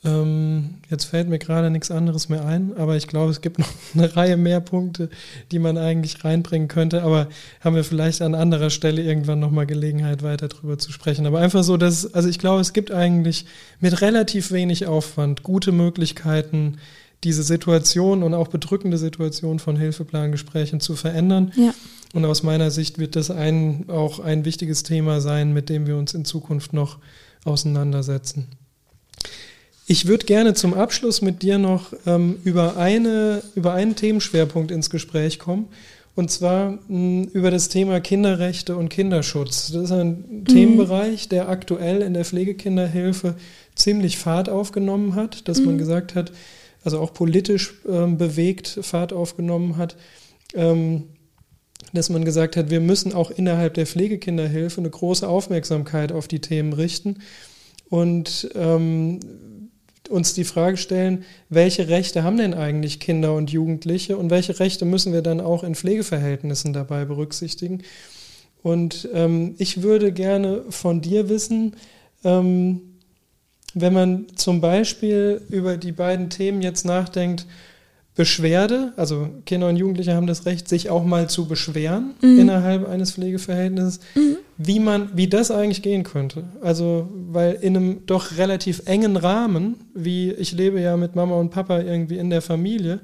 Ähm, jetzt fällt mir gerade nichts anderes mehr ein, aber ich glaube, es gibt noch eine Reihe mehr Punkte, die man eigentlich reinbringen könnte. Aber haben wir vielleicht an anderer Stelle irgendwann nochmal Gelegenheit, weiter darüber zu sprechen. Aber einfach so, dass, also ich glaube, es gibt eigentlich mit relativ wenig Aufwand gute Möglichkeiten, diese Situation und auch bedrückende Situation von Hilfeplangesprächen zu verändern. Ja. Und aus meiner Sicht wird das ein, auch ein wichtiges Thema sein, mit dem wir uns in Zukunft noch auseinandersetzen. Ich würde gerne zum Abschluss mit dir noch ähm, über, eine, über einen Themenschwerpunkt ins Gespräch kommen. Und zwar mh, über das Thema Kinderrechte und Kinderschutz. Das ist ein mhm. Themenbereich, der aktuell in der Pflegekinderhilfe ziemlich Fahrt aufgenommen hat, dass mhm. man gesagt hat, also auch politisch ähm, bewegt Fahrt aufgenommen hat, ähm, dass man gesagt hat, wir müssen auch innerhalb der Pflegekinderhilfe eine große Aufmerksamkeit auf die Themen richten. Und ähm, uns die Frage stellen, welche Rechte haben denn eigentlich Kinder und Jugendliche und welche Rechte müssen wir dann auch in Pflegeverhältnissen dabei berücksichtigen. Und ähm, ich würde gerne von dir wissen, ähm, wenn man zum Beispiel über die beiden Themen jetzt nachdenkt, Beschwerde, also Kinder und Jugendliche haben das Recht, sich auch mal zu beschweren mhm. innerhalb eines Pflegeverhältnisses, mhm. wie man, wie das eigentlich gehen könnte. Also, weil in einem doch relativ engen Rahmen, wie ich lebe ja mit Mama und Papa irgendwie in der Familie,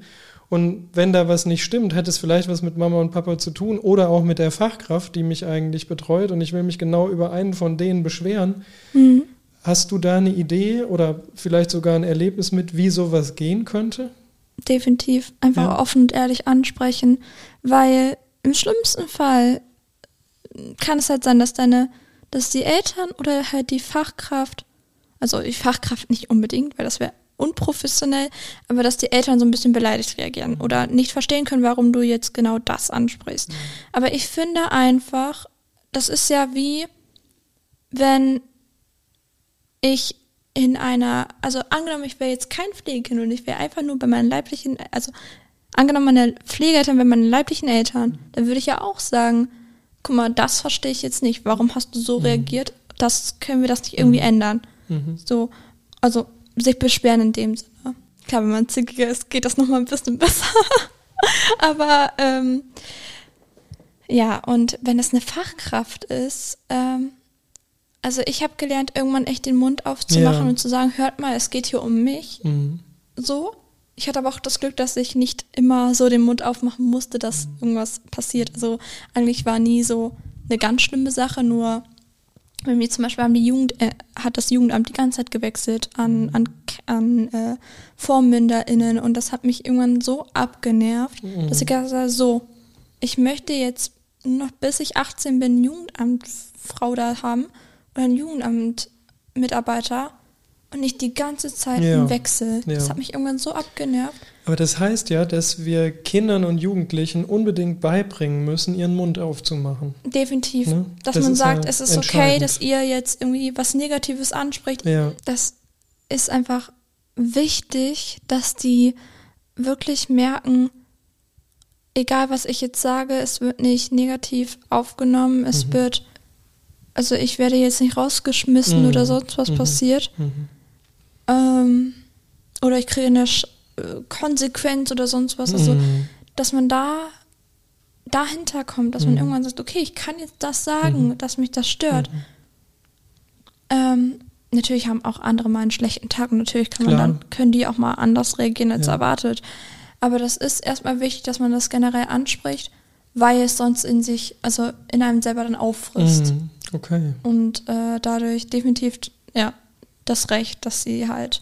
und wenn da was nicht stimmt, hat es vielleicht was mit Mama und Papa zu tun oder auch mit der Fachkraft, die mich eigentlich betreut und ich will mich genau über einen von denen beschweren. Mhm. Hast du da eine Idee oder vielleicht sogar ein Erlebnis mit, wie sowas gehen könnte? Definitiv einfach ja. offen und ehrlich ansprechen, weil im schlimmsten Fall kann es halt sein, dass deine, dass die Eltern oder halt die Fachkraft, also die Fachkraft nicht unbedingt, weil das wäre unprofessionell, aber dass die Eltern so ein bisschen beleidigt reagieren mhm. oder nicht verstehen können, warum du jetzt genau das ansprichst. Mhm. Aber ich finde einfach, das ist ja wie, wenn ich in einer, also angenommen, ich wäre jetzt kein Pflegekind und ich wäre einfach nur bei meinen leiblichen, also angenommen, meine Pflegeeltern wären meine leiblichen Eltern, dann würde ich ja auch sagen, guck mal, das verstehe ich jetzt nicht. Warum hast du so mhm. reagiert? Das können wir das nicht irgendwie mhm. ändern. Mhm. So, also sich beschweren in dem Sinne. Klar, wenn man zickiger ist, geht das nochmal ein bisschen besser. Aber ähm, ja, und wenn es eine Fachkraft ist, ähm, also ich habe gelernt, irgendwann echt den Mund aufzumachen ja. und zu sagen, hört mal, es geht hier um mich. Mhm. So. ich hatte aber auch das Glück, dass ich nicht immer so den Mund aufmachen musste, dass Mhm. irgendwas passiert. Also eigentlich war nie so eine ganz schlimme Sache, nur bei mir zum Beispiel haben die Jugend, äh, hat das Jugendamt die ganze Zeit gewechselt an, an, an äh, VormünderInnen und das hat mich irgendwann so abgenervt, dass ich gesagt habe, so, ich möchte jetzt noch bis ich 18 bin Jugendamtfrau da haben oder ein Jugendamtmitarbeiter und nicht die ganze Zeit Ja. im Wechsel. Das Ja. hat mich irgendwann so abgenervt. Aber das heißt ja, dass wir Kindern und Jugendlichen unbedingt beibringen müssen, ihren Mund aufzumachen. Definitiv. Ne? Dass Das man sagt, ja es ist okay, dass ihr jetzt irgendwie was Negatives anspricht. Ja, Das ist einfach wichtig, dass die wirklich merken, egal was ich jetzt sage, es wird nicht negativ aufgenommen, es Mhm. wird, also ich werde jetzt nicht rausgeschmissen Mhm. oder sonst was Mhm. passiert. mhm. Ähm, oder ich kriege eine Sch äh, Konsequenz oder sonst was. Also, Mhm. dass man da dahinter kommt, dass man Mhm. irgendwann sagt, okay, ich kann jetzt das sagen, Mhm. dass mich das stört. Ähm, natürlich haben auch andere mal einen schlechten Tag und natürlich kann man Klar. dann, können die auch mal anders reagieren als Ja. erwartet. Aber das ist erstmal wichtig, dass man das generell anspricht, weil es sonst in sich, also in einem selber dann auffrisst. Mhm. Okay. Und äh, dadurch definitiv, ja, das Recht, dass sie halt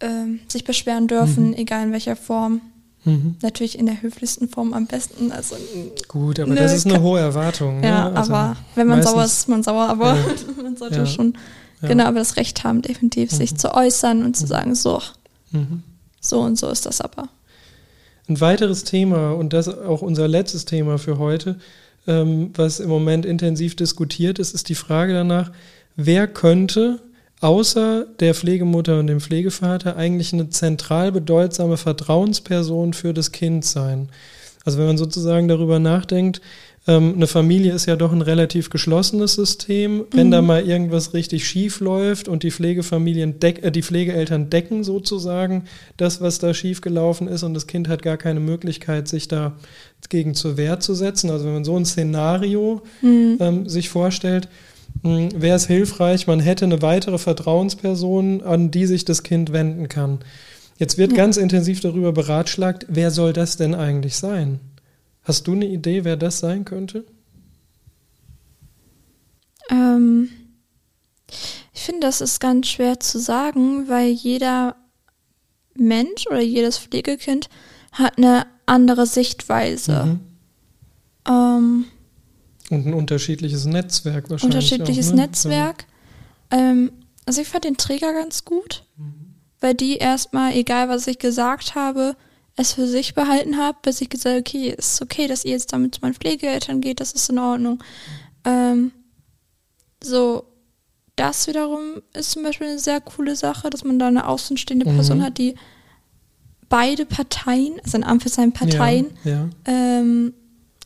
ähm, sich beschweren dürfen, Mhm. egal in welcher Form. Mhm. Natürlich in der höflichsten Form am besten. Also, Gut, aber Nö, das ist eine hohe Erwartung. ja, ne? Also aber wenn man sauer ist, ist man sauer, aber Ja. man sollte Ja. schon Ja. genau aber das Recht haben, definitiv sich Mhm. zu äußern und zu sagen, so, Mhm. so und so ist das aber. Ein weiteres Thema, und das auch unser letztes Thema für heute, ähm, was im Moment intensiv diskutiert ist, ist die Frage danach, wer könnte außer der Pflegemutter und dem Pflegevater eigentlich eine zentral bedeutsame Vertrauensperson für das Kind sein. Also wenn man sozusagen darüber nachdenkt, ähm, eine Familie ist ja doch ein relativ geschlossenes System. Wenn Mhm. da mal irgendwas richtig schief läuft und die Pflegefamilien deck, äh, die Pflegeeltern decken sozusagen das, was da schief gelaufen ist und das Kind hat gar keine Möglichkeit, sich da gegen zur Wehr zu setzen. Also wenn man so ein Szenario Mhm. ähm, sich vorstellt, wäre es hilfreich, man hätte eine weitere Vertrauensperson, an die sich das Kind wenden kann. Jetzt wird Ja. ganz intensiv darüber beratschlagt, wer soll das denn eigentlich sein? Hast du eine Idee, wer das sein könnte? Ähm, ich finde, das ist ganz schwer zu sagen, weil jeder Mensch oder jedes Pflegekind hat eine andere Sichtweise. Mhm. Ähm, Und ein unterschiedliches Netzwerk wahrscheinlich. unterschiedliches auch, ne? Netzwerk. Ähm, also ich fand den Träger ganz gut, weil die erstmal, egal was ich gesagt habe, es für sich behalten habe, bis ich gesagt habe, okay, es ist okay, dass ihr jetzt damit zu meinen Pflegeeltern geht, das ist in Ordnung. Ähm, so, das wiederum ist zum Beispiel eine sehr coole Sache, dass man da eine außenstehende Mhm. Person hat, die beide Parteien, also in Anführungszeichen Parteien, Ja, ja. ähm,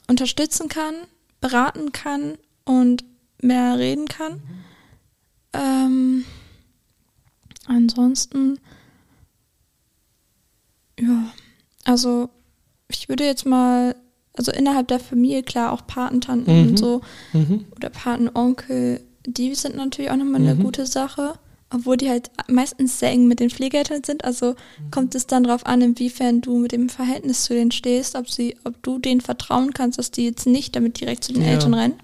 unterstützen kann, beraten kann und mehr reden kann. Ähm, ansonsten, ja, also ich würde jetzt mal, also innerhalb der Familie, klar, auch Patentanten Mhm. und so Mhm. oder Patenonkel, die sind natürlich auch nochmal eine Mhm. gute Sache, obwohl die halt meistens sehr eng mit den Pflegeeltern sind. Also kommt es dann darauf an, inwiefern du mit dem Verhältnis zu denen stehst, ob sie, ob du denen vertrauen kannst, dass die jetzt nicht damit direkt zu den Ja. Eltern rennen.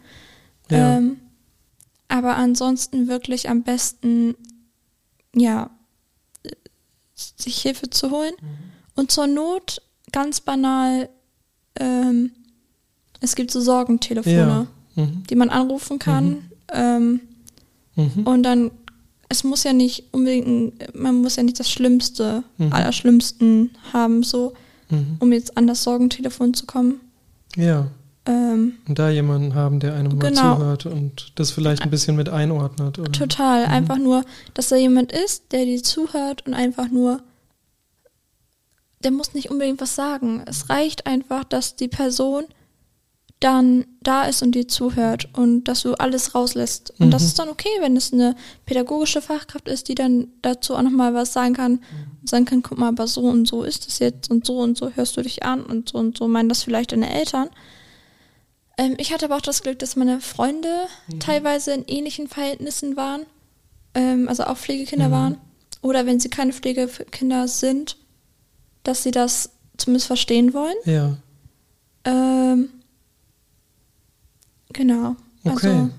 Ja. Ähm, aber ansonsten wirklich am besten, ja, sich Hilfe zu holen. Mhm. Und zur Not, ganz banal, ähm, es gibt so Sorgentelefone, Ja. Mhm. die man anrufen kann. Ähm, Mhm. und dann, es muss ja nicht unbedingt, man muss ja nicht das Schlimmste, Mhm. Allerschlimmsten haben, so, Mhm. um jetzt an das Sorgentelefon zu kommen. Ja. Ähm, Und da jemanden haben, der einem mal Genau. zuhört und das vielleicht ein bisschen mit einordnet. Oder? total. Mhm. Einfach nur, dass da jemand ist, der dir zuhört und einfach nur, der muss nicht unbedingt was sagen. Es reicht einfach, dass die Person dann da ist und dir zuhört und dass du alles rauslässt. Und das Mhm. ist dann okay, wenn es eine pädagogische Fachkraft ist, die dann dazu auch nochmal was sagen kann und sagen kann, guck mal, aber so und so ist es jetzt und so und so hörst du dich an und so und so meinen das vielleicht deine Eltern. Ähm, ich hatte aber auch das Glück, dass meine Freunde teilweise in ähnlichen Verhältnissen waren, ähm, also auch Pflegekinder Mhm. waren. Oder wenn sie keine Pflegekinder sind, dass sie das zumindest verstehen wollen. Ja. Ähm, genau. Okay. Also,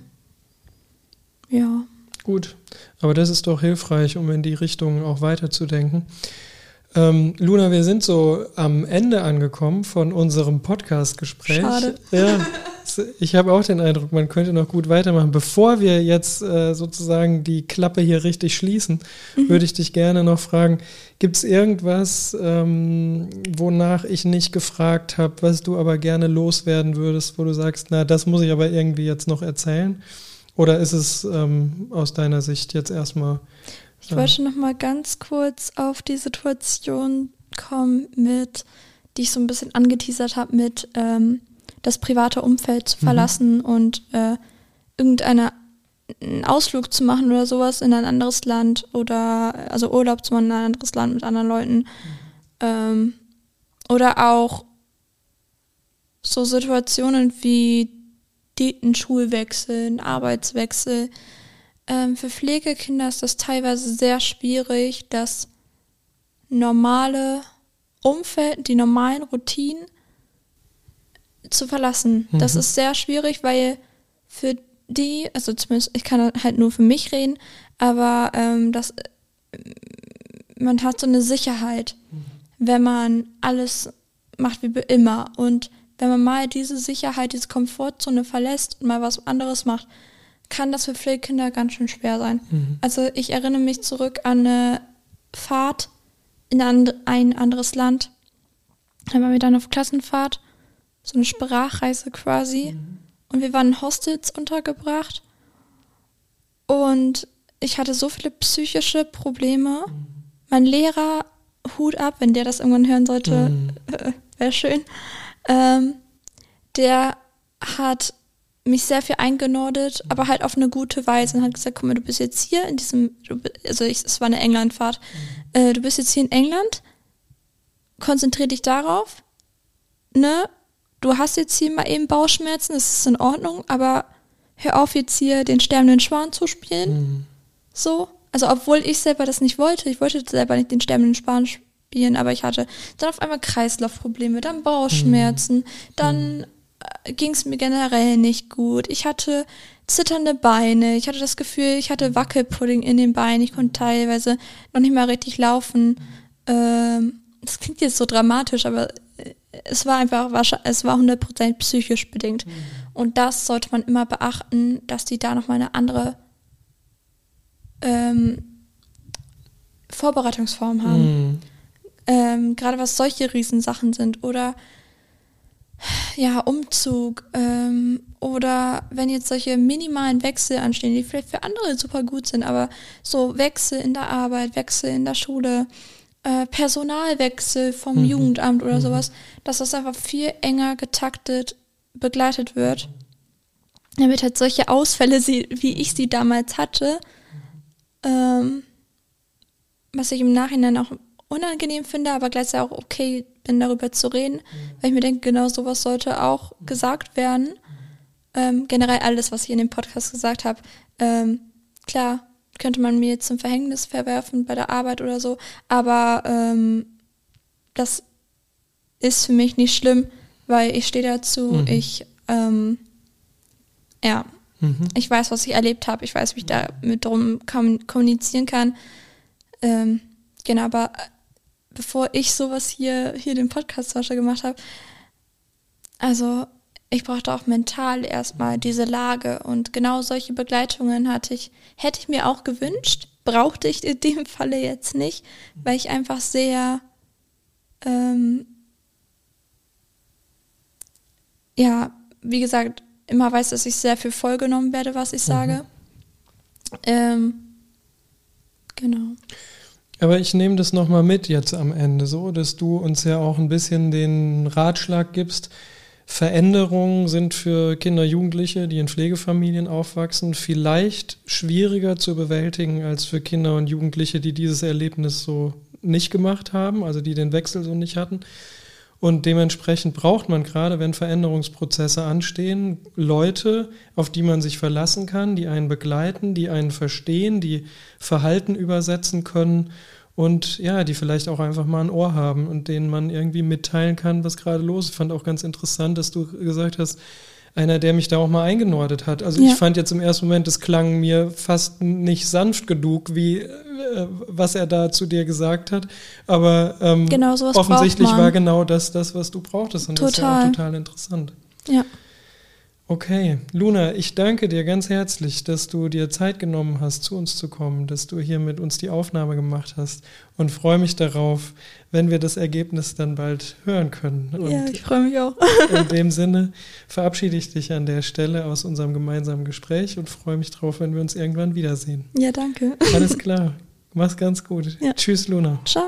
ja. Gut, aber das ist doch hilfreich, um in die Richtung auch weiterzudenken. Ähm, Luna, wir sind so am Ende angekommen von unserem Podcast-Gespräch. Schade. Ja, ich habe auch den Eindruck, man könnte noch gut weitermachen. Bevor wir jetzt äh, sozusagen die Klappe hier richtig schließen, Mhm. würde ich dich gerne noch fragen, gibt es irgendwas, ähm, wonach ich nicht gefragt habe, was du aber gerne loswerden würdest, wo du sagst, na, das muss ich aber irgendwie jetzt noch erzählen? Oder ist es ähm, aus deiner Sicht jetzt erstmal Ich wollte noch mal ganz kurz auf die Situation kommen mit, die ich so ein bisschen angeteasert habe, mit ähm, das private Umfeld zu Mhm. verlassen und äh, irgendeine einen Ausflug zu machen oder sowas in ein anderes Land oder also Urlaub zu machen in ein anderes Land mit anderen Leuten. Ähm, oder auch so Situationen wie die, ein Schulwechsel, ein Arbeitswechsel. Ähm, für Pflegekinder ist das teilweise sehr schwierig, das normale Umfeld, die normalen Routinen zu verlassen. Das Mhm. ist sehr schwierig, weil für die, also zumindest, ich kann halt nur für mich reden, aber ähm, das, man hat so eine Sicherheit, wenn man alles macht wie immer. Und wenn man mal diese Sicherheit, diese Komfortzone verlässt und mal was anderes macht, kann das für Pflegekinder ganz schön schwer sein. Mhm. Also ich erinnere mich zurück an eine Fahrt in ein anderes Land. Da waren wir dann auf Klassenfahrt, so eine Sprachreise quasi. Und wir waren in Hostels untergebracht. Und ich hatte so viele psychische Probleme. Mein Lehrer, Hut ab, wenn der das irgendwann hören sollte, Mhm. äh, wäre schön. Ähm, der hat mich sehr viel eingenordet, aber halt auf eine gute Weise und hat gesagt, guck mal, du bist jetzt hier in diesem, also ich, es war eine Englandfahrt, äh, du bist jetzt hier in England, konzentrier dich darauf, ne, du hast jetzt hier mal eben Bauchschmerzen, das ist in Ordnung, aber hör auf jetzt hier den sterbenden Schwan zu spielen, Mhm. so. Also obwohl ich selber das nicht wollte, ich wollte selber nicht den sterbenden Schwan spielen, aber ich hatte dann auf einmal Kreislaufprobleme, dann Bauchschmerzen, dann äh, ging es mir generell nicht gut. Ich hatte zitternde Beine, ich hatte das Gefühl, ich hatte Wackelpudding in den Beinen, ich konnte teilweise noch nicht mal richtig laufen. Ähm, das klingt jetzt so dramatisch, aber äh, es war einfach, wahrscheinlich- es war 100% psychisch bedingt. Und das sollte man immer beachten, dass die da nochmal eine andere ähm, Vorbereitungsform haben. Mhm. Ähm, Gerade was solche Riesensachen sind. Oder ja, Umzug. Ähm, oder wenn jetzt solche minimalen Wechsel anstehen, die vielleicht für andere super gut sind, aber so Wechsel in der Arbeit, Wechsel in der Schule, äh, Personalwechsel vom Mhm. Jugendamt oder Mhm. sowas, dass das einfach viel enger getaktet begleitet wird. Damit halt solche Ausfälle, sie, wie ich sie damals hatte, ähm, was ich im Nachhinein auch unangenehm finde, aber gleichzeitig auch okay bin, darüber zu reden, weil ich mir denke, genau sowas sollte auch gesagt werden. Ähm, generell alles, was ich in dem Podcast gesagt habe, ähm, klar, könnte man mir jetzt zum Verhängnis verwerfen bei der Arbeit oder so, aber ähm, das ist für mich nicht schlimm, weil ich stehe dazu, Mhm. ich, ähm, ja, Mhm. ich weiß, was ich erlebt habe, ich weiß, wie ich da mit drum kom kommunizieren kann. Ähm, genau, aber äh, bevor ich sowas hier, hier den Podcast Beispiel gemacht habe, also ich brauchte auch mental erstmal diese Lage und genau solche Begleitungen hatte ich, hätte ich mir auch gewünscht, brauchte ich in dem Falle jetzt nicht, weil ich einfach sehr, ähm, ja, wie gesagt, immer weiß, dass ich sehr viel vollgenommen werde, was ich sage. Ähm, genau. Aber ich nehme das nochmal mit jetzt am Ende, so, dass du uns ja auch ein bisschen den Ratschlag gibst. Veränderungen sind für Kinder, Jugendliche, die in Pflegefamilien aufwachsen, vielleicht schwieriger zu bewältigen als für Kinder und Jugendliche, die dieses Erlebnis so nicht gemacht haben, also die den Wechsel so nicht hatten. Und dementsprechend braucht man gerade, wenn Veränderungsprozesse anstehen, Leute, auf die man sich verlassen kann, die einen begleiten, die einen verstehen, die Verhalten übersetzen können und ja, die vielleicht auch einfach mal ein Ohr haben und denen man irgendwie mitteilen kann, was gerade los ist. Ich fand auch ganz interessant, dass du gesagt hast, einer, der mich da auch mal eingenordet hat. Also ja. ich fand jetzt im ersten Moment, es klang mir fast nicht sanft genug, wie äh, was er da zu dir gesagt hat. Aber ähm, genau, offensichtlich war genau das, das, was du brauchtest. Und total. das ist ja auch total interessant. Ja. Okay, Luna, ich danke dir ganz herzlich, dass du dir Zeit genommen hast, zu uns zu kommen, dass du hier mit uns die Aufnahme gemacht hast und freue mich darauf, wenn wir das Ergebnis dann bald hören können. Und ja, ich freue mich auch. in dem Sinne verabschiede ich dich an der Stelle aus unserem gemeinsamen Gespräch und freue mich darauf, wenn wir uns irgendwann wiedersehen. Ja, danke. Alles klar. Mach's ganz gut. Ja. Tschüss, Luna. Ciao.